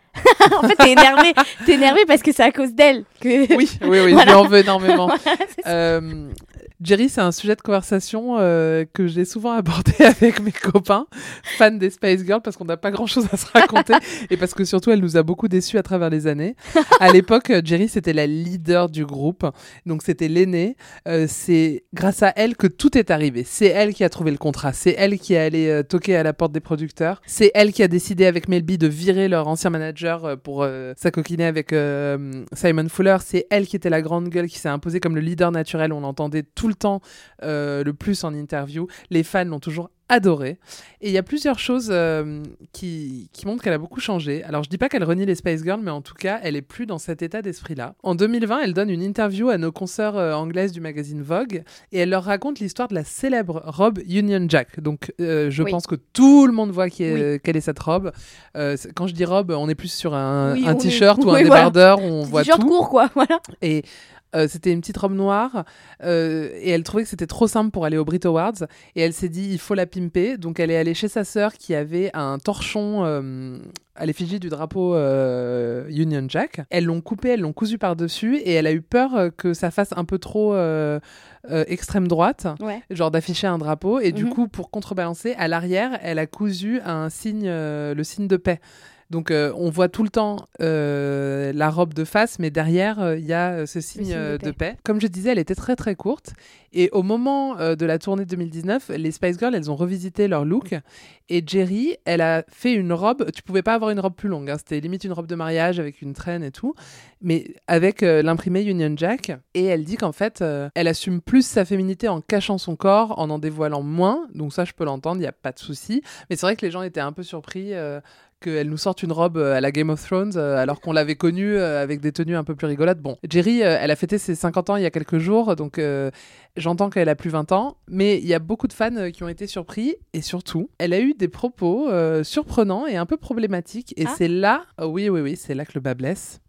en fait, t'es énervé. t'es énervé parce que c'est à cause d'elle que. Oui, oui, oui, je lui en veux énormément. Jerry, c'est un sujet de conversation euh, que j'ai souvent abordé avec mes copains, fans des Spice Girls, parce qu'on n'a pas grand-chose à se raconter et parce que surtout, elle nous a beaucoup déçus à travers les années. À l'époque, euh, Jerry, c'était la leader du groupe, donc c'était l'aînée. Euh, c'est grâce à elle que tout est arrivé. C'est elle qui a trouvé le contrat, c'est elle qui est allée euh, toquer à la porte des producteurs, c'est elle qui a décidé avec Melby de virer leur ancien manager euh, pour s'acoquiner avec Simon Fuller. C'est elle qui était la grande gueule, qui s'est imposée comme le leader naturel. On l'entendait tout le temps euh, le plus en interview. Les fans l'ont toujours adoré. Et il y a plusieurs choses euh, qui, qui montrent qu'elle a beaucoup changé. Alors je dis pas qu'elle renie les Spice Girls, mais en tout cas, elle est plus dans cet état d'esprit-là. En 2020, elle donne une interview à nos consoeurs euh, anglaises du magazine Vogue et elle leur raconte l'histoire de la célèbre robe Union Jack. Donc euh, je Oui. pense que tout le monde voit qui est- Oui. quelle est cette robe. Quand je dis robe, on est plus sur un, Oui, un on est- t-shirt ou un voilà. débardeur où on voit T-shirt tout. court, quoi. Voilà. Et euh, c'était une petite robe noire euh, et elle trouvait que c'était trop simple pour aller au Brit Awards et elle s'est dit il faut la pimper donc elle est allée chez sa sœur qui avait un torchon euh, à l'effigie du drapeau Union Jack. Elles l'ont coupé, elles l'ont cousu par-dessus et elle a eu peur que ça fasse un peu trop extrême droite, Ouais. genre d'afficher un drapeau et du Mhm. coup pour contrebalancer à l'arrière elle a cousu un signe, le signe de paix. Donc euh, on voit tout le temps euh, la robe de face, mais derrière euh, il y a ce signe, signe de de, paix. Comme je disais, elle était très très courte. Et au moment de la tournée 2019, les Spice Girls, elles ont revisité leur look. Et Jerry, elle a fait une robe. Tu pouvais pas avoir une robe plus longue. hein, C'était limite une robe de mariage avec une traîne et tout, mais avec l'imprimé Union Jack. Et elle dit qu'en fait, elle assume plus sa féminité en cachant son corps, en en dévoilant moins. Donc ça, je peux l'entendre, il y a pas de souci. Mais c'est vrai que les gens étaient un peu surpris. Qu'elle nous sorte une robe euh, à la Game of Thrones euh, alors qu'on l'avait connue euh, avec des tenues un peu plus rigolotes. Bon, Jerry, elle a fêté ses 50 ans il y a quelques jours, donc euh, j'entends qu'elle a plus 20 ans, mais il y a beaucoup de fans qui ont été surpris et surtout, elle a eu des propos euh, surprenants et un peu problématiques et Ah. c'est là, oh oui, oui, oui, c'est là que le bas blesse.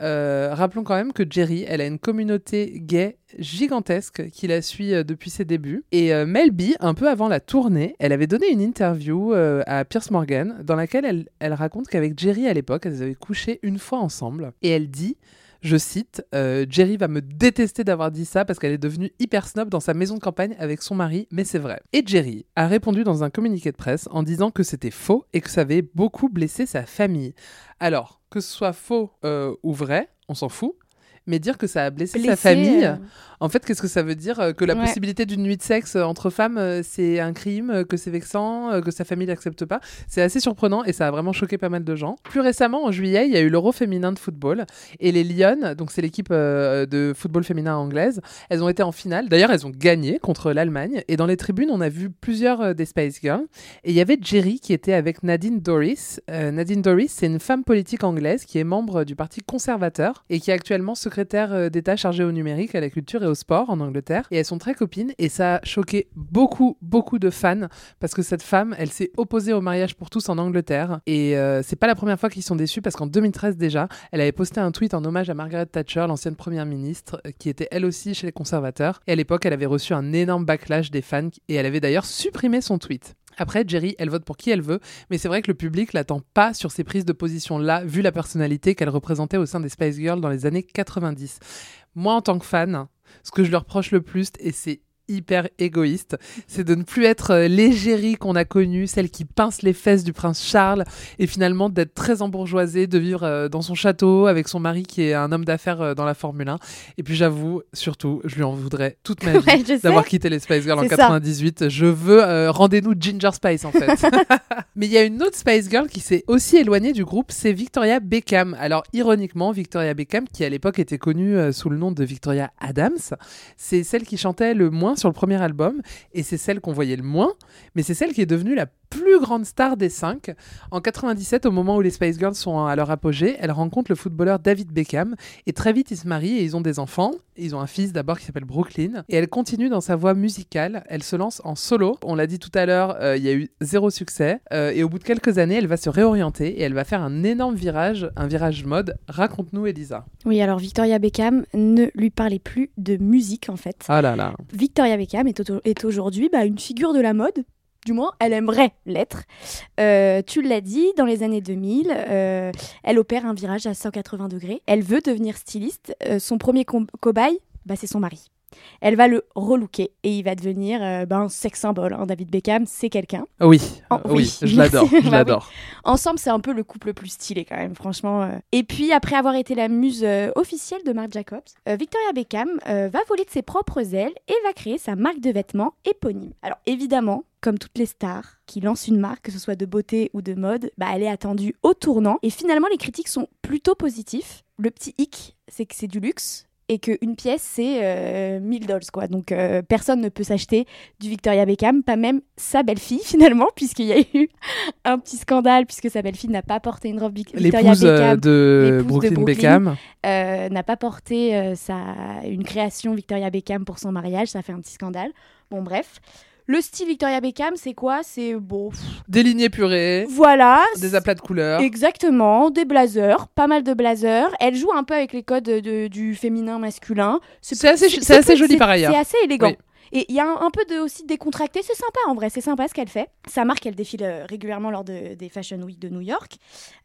Euh, rappelons quand même que Jerry, elle a une communauté gay gigantesque qui la suit euh, depuis ses débuts. Et euh, Mel B, un peu avant la tournée, elle avait donné une interview euh, à Pierce Morgan dans laquelle elle, elle raconte qu'avec Jerry à l'époque, elles avaient couché une fois ensemble. Et elle dit je cite, euh, Jerry va me détester d'avoir dit ça parce qu'elle est devenue hyper snob dans sa maison de campagne avec son mari, mais c'est vrai. Et Jerry a répondu dans un communiqué de presse en disant que c'était faux et que ça avait beaucoup blessé sa famille. Alors, que ce soit faux euh, ou vrai, on s'en fout. Mais dire que ça a blessé, sa famille, euh, en fait, qu'est-ce que ça veut dire euh, Que la Ouais. possibilité d'une nuit de sexe euh, entre femmes, c'est un crime, que c'est vexant, que sa famille n'accepte pas? C'est assez surprenant et ça a vraiment choqué pas mal de gens. Plus récemment, en juillet, il y a eu l'Euro féminin de football et les Lions, donc c'est l'équipe euh, de football féminin anglaise, elles ont été en finale. D'ailleurs, elles ont gagné contre l'Allemagne et dans les tribunes, on a vu plusieurs euh, des Spice Girls et il y avait Jerry qui était avec Nadine Dorris. Euh, Nadine Dorris, c'est une femme politique anglaise qui est membre du Parti conservateur et qui est actuellement secrétaire euh, d'État chargée au numérique, à la culture et au sport en Angleterre. Et elles sont très copines et ça a choqué beaucoup, beaucoup de fans parce que cette femme, elle s'est opposée au mariage pour tous en Angleterre. Et euh, c'est pas la première fois qu'ils sont déçus parce qu'en 2013 déjà, elle avait posté un tweet en hommage à Margaret Thatcher, l'ancienne première ministre, euh, qui était elle aussi chez les conservateurs. Et à l'époque, elle avait reçu un énorme backlash des fans et elle avait d'ailleurs supprimé son tweet. Après, Jerry, elle vote pour qui elle veut, mais c'est vrai que le public l'attend pas sur ces prises de position-là, vu la personnalité qu'elle représentait au sein des Spice Girls dans les années 90. Moi, en tant que fan, ce que je leur reproche le plus, et c'est hyper égoïste. C'est de ne plus être euh, l'égérie qu'on a connue, celle qui pince les fesses du prince Charles, et finalement d'être très embourgeoisée, de vivre euh, dans son château avec son mari qui est un homme d'affaires euh, dans la Formule 1. Et puis j'avoue, surtout, je lui en voudrais toute ma vie Ouais, d'avoir quitté les Spice Girls en C'est ça. 98. Je veux euh, rendez-nous Ginger Spice en fait. Mais il y a une autre Spice Girl qui s'est aussi éloignée du groupe, c'est Victoria Beckham. Alors ironiquement, Victoria Beckham, qui à l'époque était connue sous le nom de Victoria Adams, c'est celle qui chantait le moins sur le premier album et c'est celle qu'on voyait le moins, mais c'est celle qui est devenue la plus grande star des cinq. En 97, au moment où les Spice Girls sont à leur apogée, elle rencontre le footballeur David Beckham et très vite ils se marient et ils ont des enfants. Ils ont un fils d'abord qui s'appelle Brooklyn et elle continue dans sa voie musicale. Elle se lance en solo. On l'a dit tout à l'heure, euh, il y a eu zéro succès euh, et au bout de quelques années, elle va se réorienter et elle va faire un énorme virage, un virage mode. Raconte-nous, Elisa. Oui, alors Victoria Beckham ne lui parlait plus de musique en fait. Ah là là. Victoria Beckham est, au- est aujourd'hui bah, une figure de la mode. Du moins, elle aimerait l'être. Euh, tu l'as dit, dans les années 2000, euh, elle opère un virage à 180 degrés. Elle veut devenir styliste. Euh, son premier cobaye, bah, c'est son mari. Elle va le relooker et il va devenir euh, bah, un sex symbole. hein. David Beckham, c'est quelqu'un. Ah Oui, Oh, oui, oui. je l'adore, Bah je l'adore. Ensemble, c'est un peu le couple le plus stylé quand même, franchement. euh. Et puis, après avoir été la muse euh, officielle de Marc Jacobs, euh, Victoria Beckham euh, va voler de ses propres ailes et va créer sa marque de vêtements éponyme. Alors, évidemment, comme toutes les stars qui lancent une marque, que ce soit de beauté ou de mode, bah, elle est attendue au tournant. Et finalement, les critiques sont plutôt positifs. Le petit hic, c'est que c'est du luxe. Et qu'une pièce, c'est euh, 1000 dollars, quoi. Donc, euh, personne ne peut s'acheter du Victoria Beckham, pas même sa belle-fille, finalement, puisqu'il y a eu un petit scandale puisque sa belle-fille n'a pas porté une robe Vic- Victoria euh, Beckham, de l'épouse de Brooklyn Brooklyn. Beckham. euh, n'a pas porté euh, sa une création Victoria Beckham pour son mariage, ça fait un petit scandale. Bon bref, le style Victoria Beckham, c'est quoi? C'est bon, pff, Des lignées purées, voilà. des aplats de couleurs. Exactement, des blazers, pas mal de blazers. Elle joue un peu avec les codes de- du féminin masculin. C'est assez- joli par ailleurs. C'est assez élégant. Oui. Et il y a un, un peu de, aussi décontracté. C'est sympa en vrai, c'est sympa ce qu'elle fait. Sa marque, elle défile euh, régulièrement lors de- des Fashion Week de New York,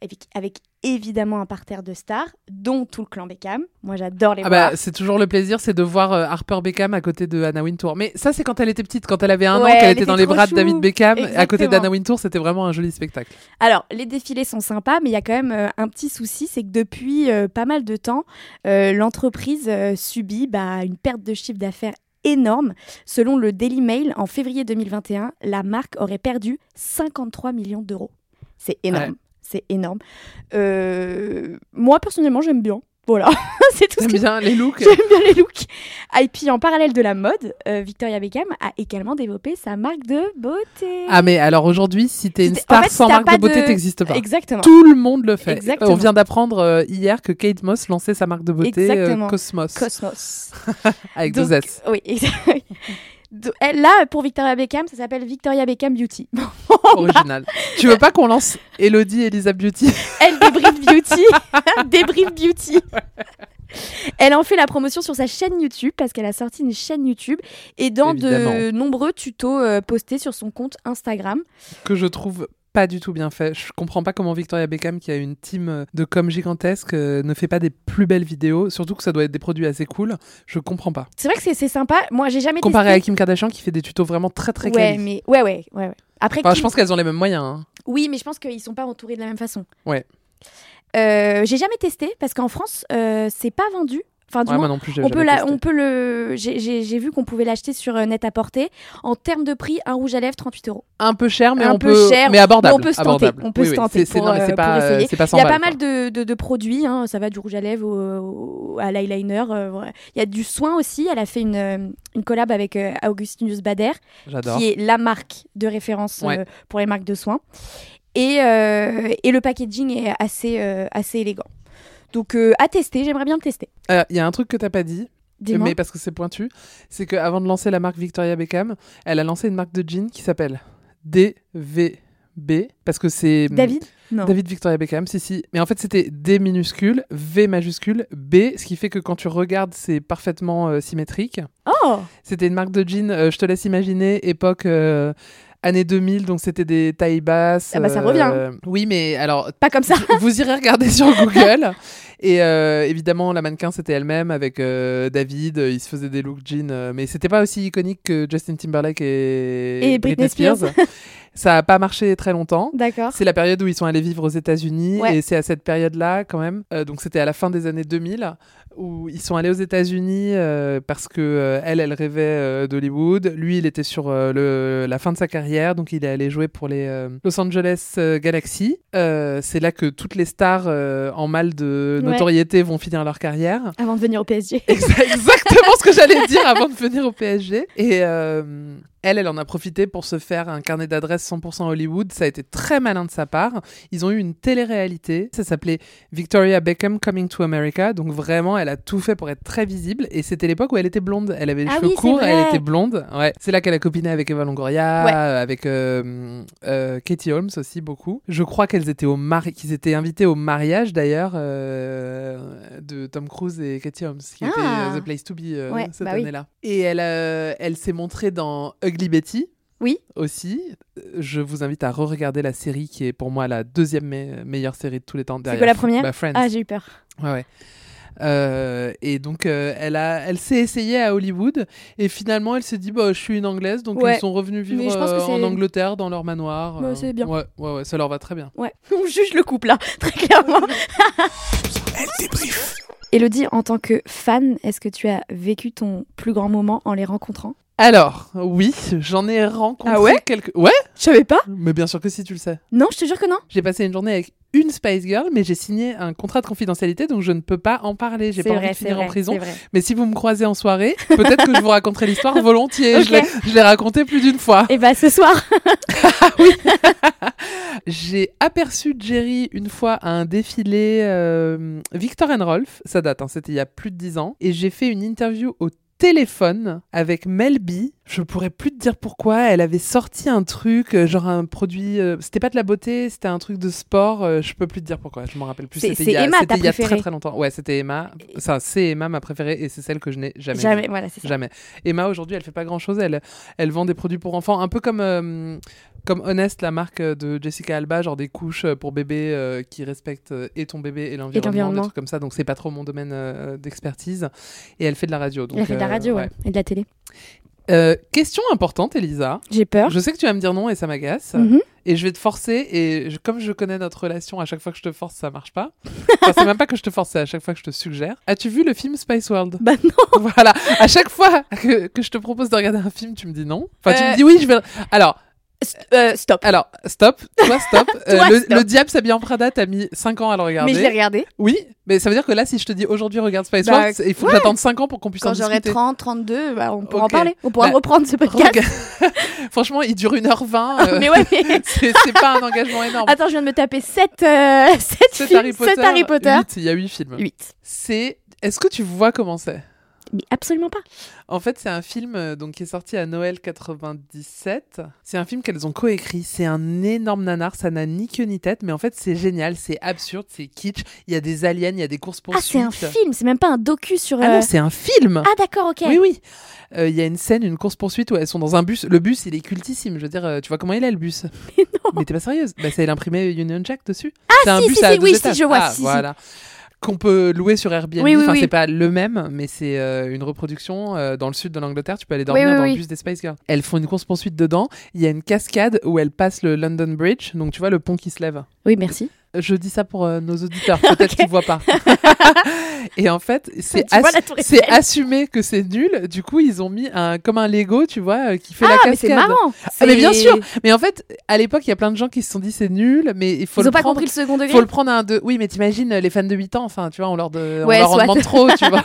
avec, avec évidemment un parterre de stars, dont tout le clan Beckham. Moi, j'adore les Ah bah, c'est toujours le plaisir, c'est de voir euh, Harper Beckham à côté de Anna Wintour. Mais ça, c'est quand elle était petite, quand elle avait un Ouais, an, qu'elle elle était dans les bras de. David Beckham, à côté d'Anna Wintour, c'était vraiment un joli spectacle. Alors, les défilés sont sympas, mais il y a quand même euh, un petit souci, c'est que depuis euh, pas mal de temps, l'entreprise subit bah, une perte de chiffre d'affaires énorme. Selon le Daily Mail, en février 2021, la marque aurait perdu 53 millions d'euros. C'est énorme. Ouais. C'est énorme. Euh, moi, personnellement, j'aime bien. Voilà, c'est tout ce que bien les looks J'aime bien les looks. Ah, et puis, en parallèle de la mode, euh, Victoria Beckham a également développé sa marque de beauté. Ah mais alors aujourd'hui, si t'es une star en fait, si sans marque de beauté, de- t'existes pas. Exactement. Tout le monde le fait. Exactement. On vient d'apprendre euh, hier que Kate Moss lançait sa marque de beauté euh. Cosmos Cosmos. avec Donc, deux S. Oui, exactement. Elle, Là, pour Victoria Beckham, ça s'appelle Victoria Beckham Beauty. Original. tu veux pas qu'on lance Elodie Elisa Beauty? Elle débrief Beauty. débrief Beauty. Elle en fait la promotion sur sa chaîne YouTube parce qu'elle a sorti une chaîne YouTube et dans de nombreux tutos euh, postés sur son compte Instagram. que je trouve pas du tout bien fait. Je comprends pas comment Victoria Beckham, qui a une team euh, de com gigantesque, euh, ne fait pas des plus belles vidéos. Surtout que ça doit être des produits assez cool. Je comprends pas. C'est vrai que c'est- c'est sympa. Moi, j'ai jamais Comparé à. Kim Kardashian, qui fait des tutos vraiment très très Ouais, mais ouais, ouais, ouais, ouais. Après, Enfin, Kim- je pense qu'elles ont les mêmes moyens. hein. Oui, mais je pense qu'ils sont pas entourés de la même façon. Ouais. Euh, j'ai jamais testé parce qu'en France, euh, c'est pas vendu. Enfin, du Ouais, moins, moi non plus, j'ai on peut, la- on peut le. J'ai vu qu'on pouvait l'acheter sur euh, net à porter. En termes de prix, un rouge à lèvres 38 euros. Un peu cher, mais un on peu peut, cher, mais abordable. mais on peut se tenter. abordable. On peut Oui, se oui, tenter pour, mais euh, pour pas, euh, essayer. pas Il 100 y a pas mal de, de- de produits. hein. Ça va du rouge à lèvres au- au- à l'eyeliner. euh. Il y a du soin aussi. Elle a fait une, une collab avec euh, Augustinus Bader, qui est la marque de référence Ouais. pour les marques de soins. Et, et le packaging est assez, assez élégant. Donc euh, à tester, j'aimerais bien le tester. Euh, Il y a un truc que t'as pas dit, Dis-moi. mais parce que c'est pointu, c'est qu'avant de lancer la marque Victoria Beckham, elle a lancé une marque de jeans qui s'appelle DVB, parce que c'est David? Non. David Victoria Beckham, si si. Mais en fait, c'était D minuscule, V majuscule, B, ce qui fait que quand tu regardes, c'est parfaitement euh, symétrique. Oh C'était une marque de jeans, euh, je te laisse imaginer, époque euh, années 2000, donc c'était des tailles basses. Ah bah, ça euh, revient. Oui, mais alors Pas comme ça. vous irez regarder sur Google Et euh, évidemment, la mannequin, c'était elle-même avec euh, David. euh, Ils se faisaient des looks jeans, euh, mais c'était pas aussi iconique que Justin Timberlake et, Et Britney Spears. Ça a pas marché très longtemps. D'accord. C'est la période où ils sont allés vivre aux États-Unis Ouais. et c'est à cette période-là quand même. euh, donc c'était à la fin des années 2000 où ils sont allés aux États-Unis euh, parce que euh, elle, elle rêvait d'Hollywood. Lui, il était sur le, la fin de sa carrière, donc il est allé jouer pour les Los Angeles Galaxy. C'est là que toutes les stars en mal de Ouais. notoriété vont finir leur carrière. Avant de venir au PSG. Exa- exactement ce que j'allais dire avant de venir au PSG. Et elle, elle en a profité pour se faire un carnet d'adresses 100% Hollywood. Ça a été très malin de sa part. Ils ont eu une télé-réalité. Ça s'appelait Victoria Beckham Coming to America. Donc vraiment, elle a tout fait pour être très visible. Et c'était l'époque où elle était blonde. Elle avait les Ah cheveux oui, courts, elle était blonde. Ouais. C'est là qu'elle a copiné avec Eva Longoria, Ouais. avec euh, euh, Katie Holmes aussi beaucoup. Je crois qu'elles étaient au mari, qu'ils étaient invités au mariage d'ailleurs euh, de Tom Cruise et Katie Holmes, qui était Ah. euh, The Place to Be Ouais, cette bah oui. année-là. Et elle, elle s'est montrée dans Ugly Betty. Oui. Aussi. Je vous invite à re-regarder la série qui est pour moi la deuxième me- meilleure série de tous les temps. C'est quoi la première bah, Friends. Ah, j'ai eu peur. Ouais, ouais. Euh, et donc, euh, elle, a, elle s'est essayée à Hollywood et finalement, elle s'est dit bah, Je suis une anglaise, donc Ouais. ils sont revenus vivre Mais je pense que euh, en Angleterre, dans leur manoir. Bah, euh, c'est bien. Ouais, ouais, ouais, ça leur va très bien. Ouais, on juge le couple là, très clairement. Elle débrief. Elodie, en tant que fan, est-ce que tu as vécu ton plus grand moment en les rencontrant? Alors, oui, j'en ai rencontré Ah ouais quelques. Ouais, Je savais pas mais bien sûr que si tu le sais. Non, je te jure que non. J'ai passé une journée avec une Spice Girl, mais j'ai signé un contrat de confidentialité, donc je ne peux pas en parler. J'ai C'est pas envie de c'est finir en prison. c'est vrai. Mais si vous me croisez en soirée, peut-être que je vous raconterai l'histoire volontiers. Ok. Je l'ai- Je l'ai raconté plus d'une fois. Et bah ce soir. J'ai aperçu Jerry une fois à un défilé euh, Victor and Rolf, ça date, hein, c'était il y a plus de 10 ans, et j'ai fait une interview au téléphone avec Mel B. Je pourrais plus te dire pourquoi. Elle avait sorti un truc, euh, genre un produit. euh, c'était pas de la beauté, c'était un truc de sport. euh, je peux plus te dire pourquoi. Je m'en rappelle plus. C'était il y a, Emma, il y a très très longtemps. Ouais, c'était Emma. Ça, c'est Emma ma préférée et c'est celle que je n'ai jamais. Jamais, voilà, c'est ça. Jamais. Emma aujourd'hui, elle fait pas grand chose. Elle, elle vend des produits pour enfants, un peu comme euh, comme Honest, la marque de Jessica Alba, genre des couches pour bébés euh, qui respectent euh, et ton bébé et l'environnement, des trucs comme ça. Donc c'est pas trop mon domaine euh, d'expertise. Et elle fait de la radio. Donc, Elle fait de la euh, radio ouais. ouais. et de la télé. Euh, question importante, Elisa. J'ai peur. Je sais que tu vas me dire non et ça m'agace. Mhm. Et je vais te forcer. Et je- comme je connais notre relation, à chaque fois que je te force, ça marche pas. Enfin, c'est même pas que je te force, c'est à chaque fois que je te suggère. As-tu vu le film Spice World? Bah non. Voilà. À chaque fois que, que je te propose de regarder un film, tu me dis non. Enfin, tu Euh, me dis oui, je vais. Alors, Euh, stop. alors, stop. Toi, stop. Euh, Toi, le, stop. le diable s'habille en Prada, t'as mis 5 ans à le regarder. Mais je l'ai regardé. Oui, mais ça veut dire que là, si je te dis aujourd'hui regarde Spice Bah, c'est- il faut que ouais. j'attende 5 ans pour qu'on puisse en Quand j'aurai discuter. 30, 32, bah, on pourra Ok. en parler. On pourra Bah, reprendre ce podcast. Franchement, il dure 1h20. euh, mais ouais, mais... c'est c'est pas un engagement énorme. Attends, je viens de me taper 7, euh, sept C'est films, Harry Potter. sept Harry Potter. huit, il y a 8 films. 8. C'est. Est-ce que tu vois comment c'est? Mais absolument pas. En fait, c'est un film euh, donc, qui est sorti à Noël 97. C'est un film qu'elles ont coécrit. C'est un énorme nanar. Ça n'a ni queue ni tête, mais en fait, c'est génial. C'est absurde, c'est kitsch. Il y a des aliens, il y a des courses Ah, c'est un film, c'est même pas un docu sur. Ah euh, non, c'est un film. Ah, d'accord, ok. Oui, oui. Euh, Il y a une scène, une course poursuite où elles sont dans un bus. Le bus, il est cultissime. Je veux dire, euh, tu vois comment il est le bus? Mais non. Mais t'es pas sérieuse Bah, c'est l'imprimé Union Jack dessus. Ah, c'est un si, bus si, à si, deux oui, si, étages. je vois, Ah, si, si. voilà. Qu'on peut louer sur Airbnb. Oui, oui, enfin, oui. c'est pas le même, mais c'est euh, une reproduction euh, dans le sud de l'Angleterre. Tu peux aller dormir dans le bus des Spice Girls. Elles font une course poursuite dedans. Il y a une cascade où elles passent le London Bridge. Donc tu vois le pont qui se lève. Oui, merci. Je dis ça pour euh, nos auditeurs, peut-être qu'ils voient pas. et en fait, c'est Tu vois ass- la Tour c'est Eiffel. assumé que c'est nul. Du coup, ils ont mis un comme un Lego, tu vois, euh, qui fait la Ah, cascade. mais c'est marrant. Ah, mais bien sûr. Mais en fait, à l'époque, il y a plein de gens qui se sont dit c'est nul, mais il faut Ils le ont pas compris le second degré. faut le prendre à un deux. Oui, mais t'imagines euh, les fans de 8 ans, enfin, tu vois, on leur, de... on Ouais, leur en demande trop, tu vois.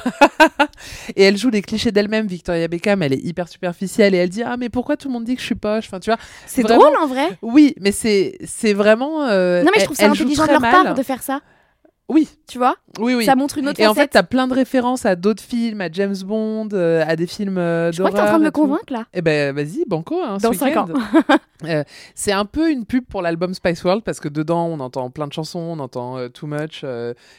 et elle joue les clichés d'elle-même, Victoria Beckham, elle est hyper superficielle et elle dit ah mais pourquoi tout le monde dit que je suis poche, enfin tu vois. C'est Vraiment- drôle en vrai. Oui, mais c'est c'est vraiment. euh, Non, mais je trouve ça intelligent de leur part de faire ça. Oui, Tu vois? Oui, oui. Ça montre une autre Et en fait, t'as plein de références à d'autres films, à James Bond, euh, à des films euh, Je crois que t'es en train d'horreur de me convaincre là. Eh ben, vas-y, banco, hein, Dans cinq week-end. Euh, c'est un peu une pub pour l'album Spice World parce que dedans, on entend plein de chansons, on entend euh, Too Much,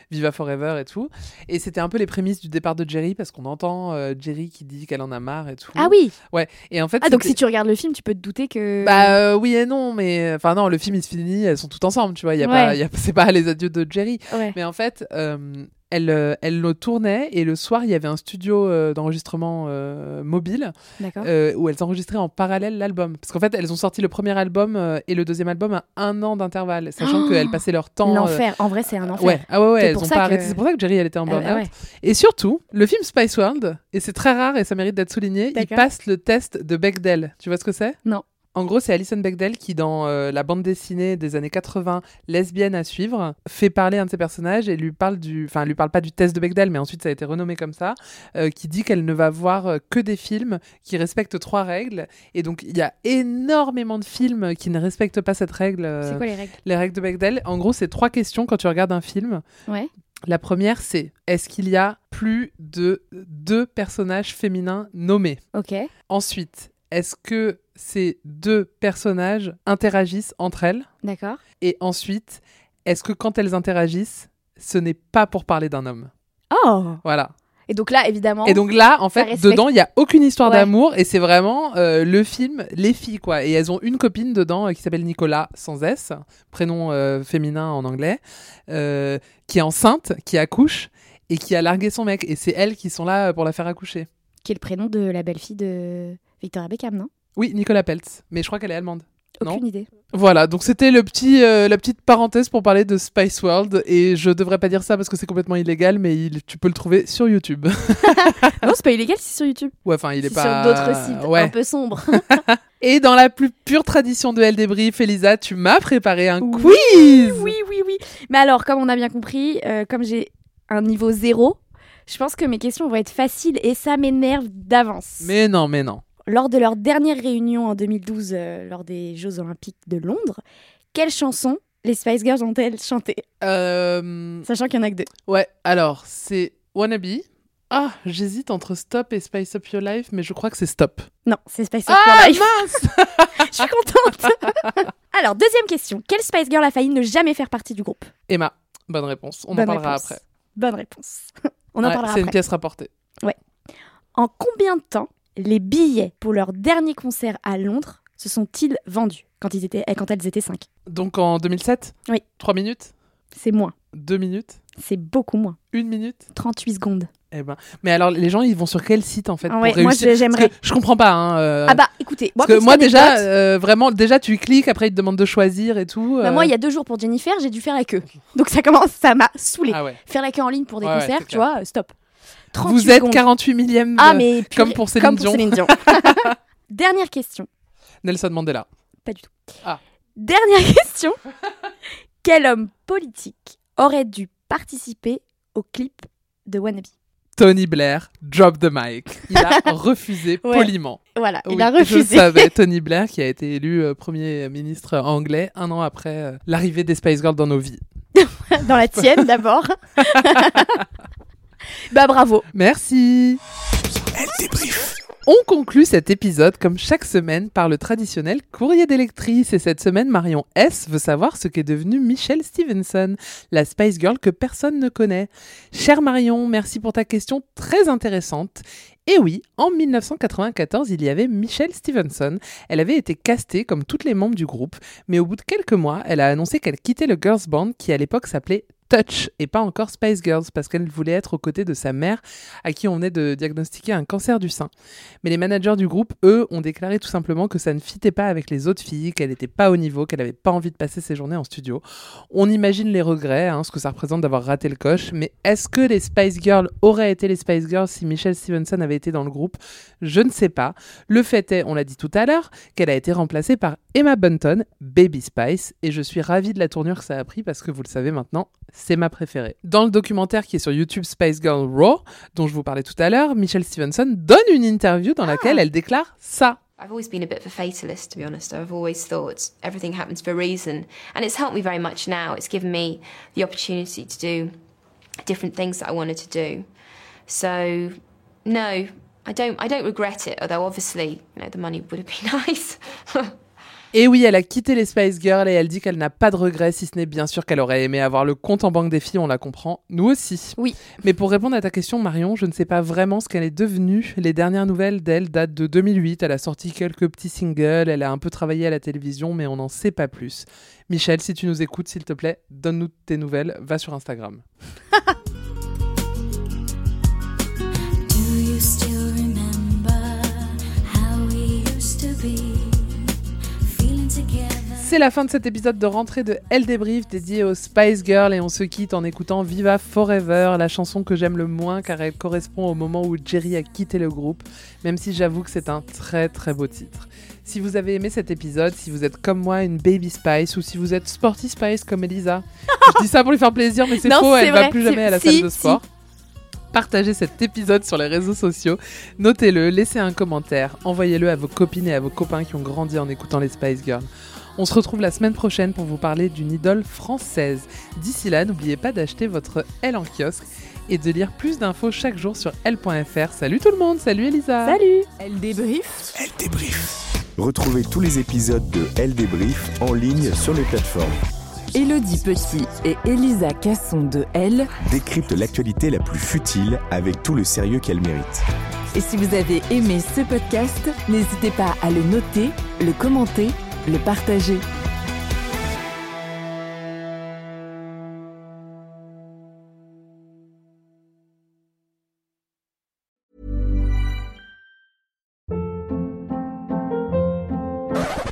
Viva Forever et tout. Et c'était un peu les prémices du départ de Jerry parce qu'on entend Jerry qui dit qu'elle en a marre et tout. Ah oui. Ouais. Et en fait, Ah donc si tu regardes le film, tu peux te douter que. bah oui et non, mais enfin non, le film il se finit, elles sont toutes ensemble, tu vois, il y a Ouais. pas, il y a- c'est pas les adieux de Jerry. Ouais. Mais en fait, euh, Elle, euh, elle le tournait et le soir, il y avait un studio euh, d'enregistrement euh, mobile où elles enregistraient en parallèle l'album. Parce qu'en fait, elles ont sorti le premier album et le deuxième album à un an d'intervalle, sachant Oh qu'elles passaient leur temps. L'enfer. En vrai, c'est un enfer. Ouais, ah ouais, ouais, C'est elles pour ont ça pas que- arrêté. C'est pour ça que Jerry, elle était en burn-out. ouais. Et surtout, le film Spice World, et c'est très rare et ça mérite d'être souligné, il passe le test de Bechdel. Tu vois ce que c'est? Non. En gros, c'est Alison Bechdel qui, dans euh, la bande dessinée des années 80, lesbienne à suivre, fait parler un de ses personnages et lui parle du, enfin, lui parle pas du test de Bechdel, mais ensuite ça a été renommé comme ça, euh, qui dit qu'elle ne va voir euh, que des films qui respectent trois règles. Et donc, il y a énormément de films qui ne respectent pas cette règle. euh, C'est quoi les règles? les règles de Bechdel. En gros, c'est trois questions quand tu regardes un film. Ouais. La première, c'est est-ce qu'il y a plus de deux personnages féminins nommés? Ok. Ensuite, est-ce que ces deux personnages interagissent entre elles D'accord. Et ensuite, est-ce que quand elles interagissent, ce n'est pas pour parler d'un homme? Oh Voilà. Et donc là, évidemment. Et donc là, en fait, respecte- dedans, il n'y a aucune histoire Ouais. d'amour et c'est vraiment euh, le film Les filles, quoi. Et elles ont une copine dedans euh, qui s'appelle Nicolas, sans S, prénom euh, féminin en anglais, qui est enceinte, qui accouche et qui a largué son mec. Et c'est elles qui sont là pour la faire accoucher. Qui est le prénom de la belle-fille de Victoria Beckham, non? Oui, Nicolas Peltz. Mais je crois qu'elle est allemande. Non Aucune idée. Voilà, donc c'était le petit, euh, la petite parenthèse pour parler de Spice World. Et je devrais pas dire ça parce que c'est complètement illégal, mais il- tu peux le trouver sur YouTube. non, c'est pas illégal, c'est sur YouTube. ouais, enfin, il est pas. sur d'autres sites Ouais. un peu sombres. Et dans la plus pure tradition de Elle Débrief, Elisa, tu m'as préparé un Oui, quiz oui, oui, oui. Mais alors, comme on a bien compris, euh, comme j'ai un niveau zéro, je pense que mes questions vont être faciles et ça m'énerve d'avance. Mais non, mais non. Lors de leur dernière réunion en 2012, euh, lors des Jeux Olympiques de Londres, quelle chanson les Spice Girls ont-elles chanté Euh, Sachant qu'il y en a que deux. ouais, alors, c'est Wannabe. Ah, j'hésite entre Stop et Spice Up Your Life, mais je crois que c'est Stop. Non, c'est Spice Up Ah, Your Life. mince Je suis contente. Alors, deuxième question. Quelle Spice Girl a failli ne jamais faire partie du groupe? Emma, bonne réponse. On Bonne en parlera réponse. après. Bonne réponse. On en Ouais, parlera C'est une après. pièce rapportée. En combien de temps les billets pour leur dernier concert à Londres se sont-ils vendus quand, ils étaient, quand elles étaient 5 Donc en 2007 Oui. 3 minutes? C'est moins. 2 minutes? C'est beaucoup moins. 1 minute? 38 secondes. Eh ben. Mais alors, les gens, ils vont sur quel site en fait Ah pour ouais, moi, j'aimerais. Je comprends pas. Hein, euh, Ah bah écoutez, moi, Parce que moi déjà, euh, vraiment, déjà tu cliques, après ils te demandent de choisir et tout. bah, euh. moi il y a deux jours pour Jennifer, j'ai dû faire la queue. Donc ça commence, ça m'a saoulé. Ah ouais. Faire la queue en ligne pour des Ouais, concerts, tu clair. vois, stop. 38 Vous êtes secondes. 48 millième Ah mais purée, comme pour Céline comme Dion. Céline Dion. Dernière question. Nelson Mandela. Pas du tout. Ah. Dernière question. Quel homme politique aurait dû participer au clip de Wannabe? Tony Blair, drop the mic. Il a refusé Ouais. poliment. Voilà, il Oui, a Je refusé. savais, Tony Blair qui a été élu euh, premier ministre anglais un an après euh, l'arrivée des Spice Girls dans nos vies. Dans la tienne d'abord. Bah bravo. Merci. Elle débrief. On conclut cet épisode comme chaque semaine par le traditionnel courrier d'électrice et cette semaine Marion S veut savoir ce qu'est devenu Michelle Stevenson, la Spice Girl que personne ne connaît. Chère Marion, merci pour ta question très intéressante. Et oui, en 1994, il y avait Michelle Stevenson. Elle avait été castée comme toutes les membres du groupe, mais au bout de quelques mois, elle a annoncé qu'elle quittait le girls band qui à l'époque s'appelait Touch et pas encore Spice Girls parce qu'elle voulait être aux côtés de sa mère à qui on venait de diagnostiquer un cancer du sein. Mais les managers du groupe, eux, ont déclaré tout simplement que ça ne fitait pas avec les autres filles, qu'elle n'était pas au niveau, qu'elle n'avait pas envie de passer ses journées en studio. On imagine les regrets, hein, ce que ça représente d'avoir raté le coche, mais est-ce que les Spice Girls auraient été les Spice Girls si Michelle Stevenson avait été dans le groupe? Je ne sais pas. Le fait est, on l'a dit tout à l'heure, qu'elle a été remplacée par Emma Bunton, Baby Spice, et je suis ravie de la tournure que ça a pris parce que vous le savez maintenant, c'est ma préférée. Dans le documentaire qui est sur YouTube Spice Girl Raw, dont je vous parlais tout à l'heure, Michelle Stevenson donne une interview dans laquelle elle déclare ça. I've always been a bit of a fatalist, to be honest. I've always thought everything happens for a reason. And it's helped me very much now. It's given me the opportunity to do different things that I wanted to do. So, no, I don't, I don't regret it, although obviously, you know, the money would have been nice. Et oui, elle a quitté les Spice Girls et elle dit qu'elle n'a pas de regrets, si ce n'est bien sûr qu'elle aurait aimé avoir le compte en banque des filles, on la comprend, nous aussi. Oui. Mais pour répondre à ta question, Marion, je ne sais pas vraiment ce qu'elle est devenue. Les dernières nouvelles d'elle datent de 2008. Elle a sorti quelques petits singles, elle a un peu travaillé à la télévision, mais on n'en sait pas plus. Michel, si tu nous écoutes, s'il te plaît, donne-nous tes nouvelles, va sur Instagram. C'est la fin de cet épisode de rentrée de Elle débrief dédié aux Spice Girls et on se quitte en écoutant Viva Forever, la chanson que j'aime le moins car elle correspond au moment où Jerry a quitté le groupe, même si j'avoue que c'est un très très beau titre. Si vous avez aimé cet épisode, si vous êtes comme moi une Baby Spice ou si vous êtes Sporty Spice comme Elisa, je dis ça pour lui faire plaisir mais c'est faux, elle va vrai. plus jamais à la Si, salle de si. sport. Partagez cet épisode sur les réseaux sociaux, notez-le, laissez un commentaire, envoyez-le à vos copines et à vos copains qui ont grandi en écoutant les Spice Girls. On se retrouve la semaine prochaine pour vous parler d'une idole française. D'ici là, n'oubliez pas d'acheter votre L en kiosque et de lire plus d'infos chaque jour sur L.fr. Salut tout le monde, salut Elisa Salut Elle débrief. Elle débrief. Retrouvez tous les épisodes de Elle débrief en ligne sur les plateformes. Elodie Petit et Elisa Casson de Elle. Décrypte l'actualité la plus futile avec tout le sérieux qu'elle mérite. Et si vous avez aimé ce podcast, n'hésitez pas à le noter, le commenter, le partager.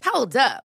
Hold up.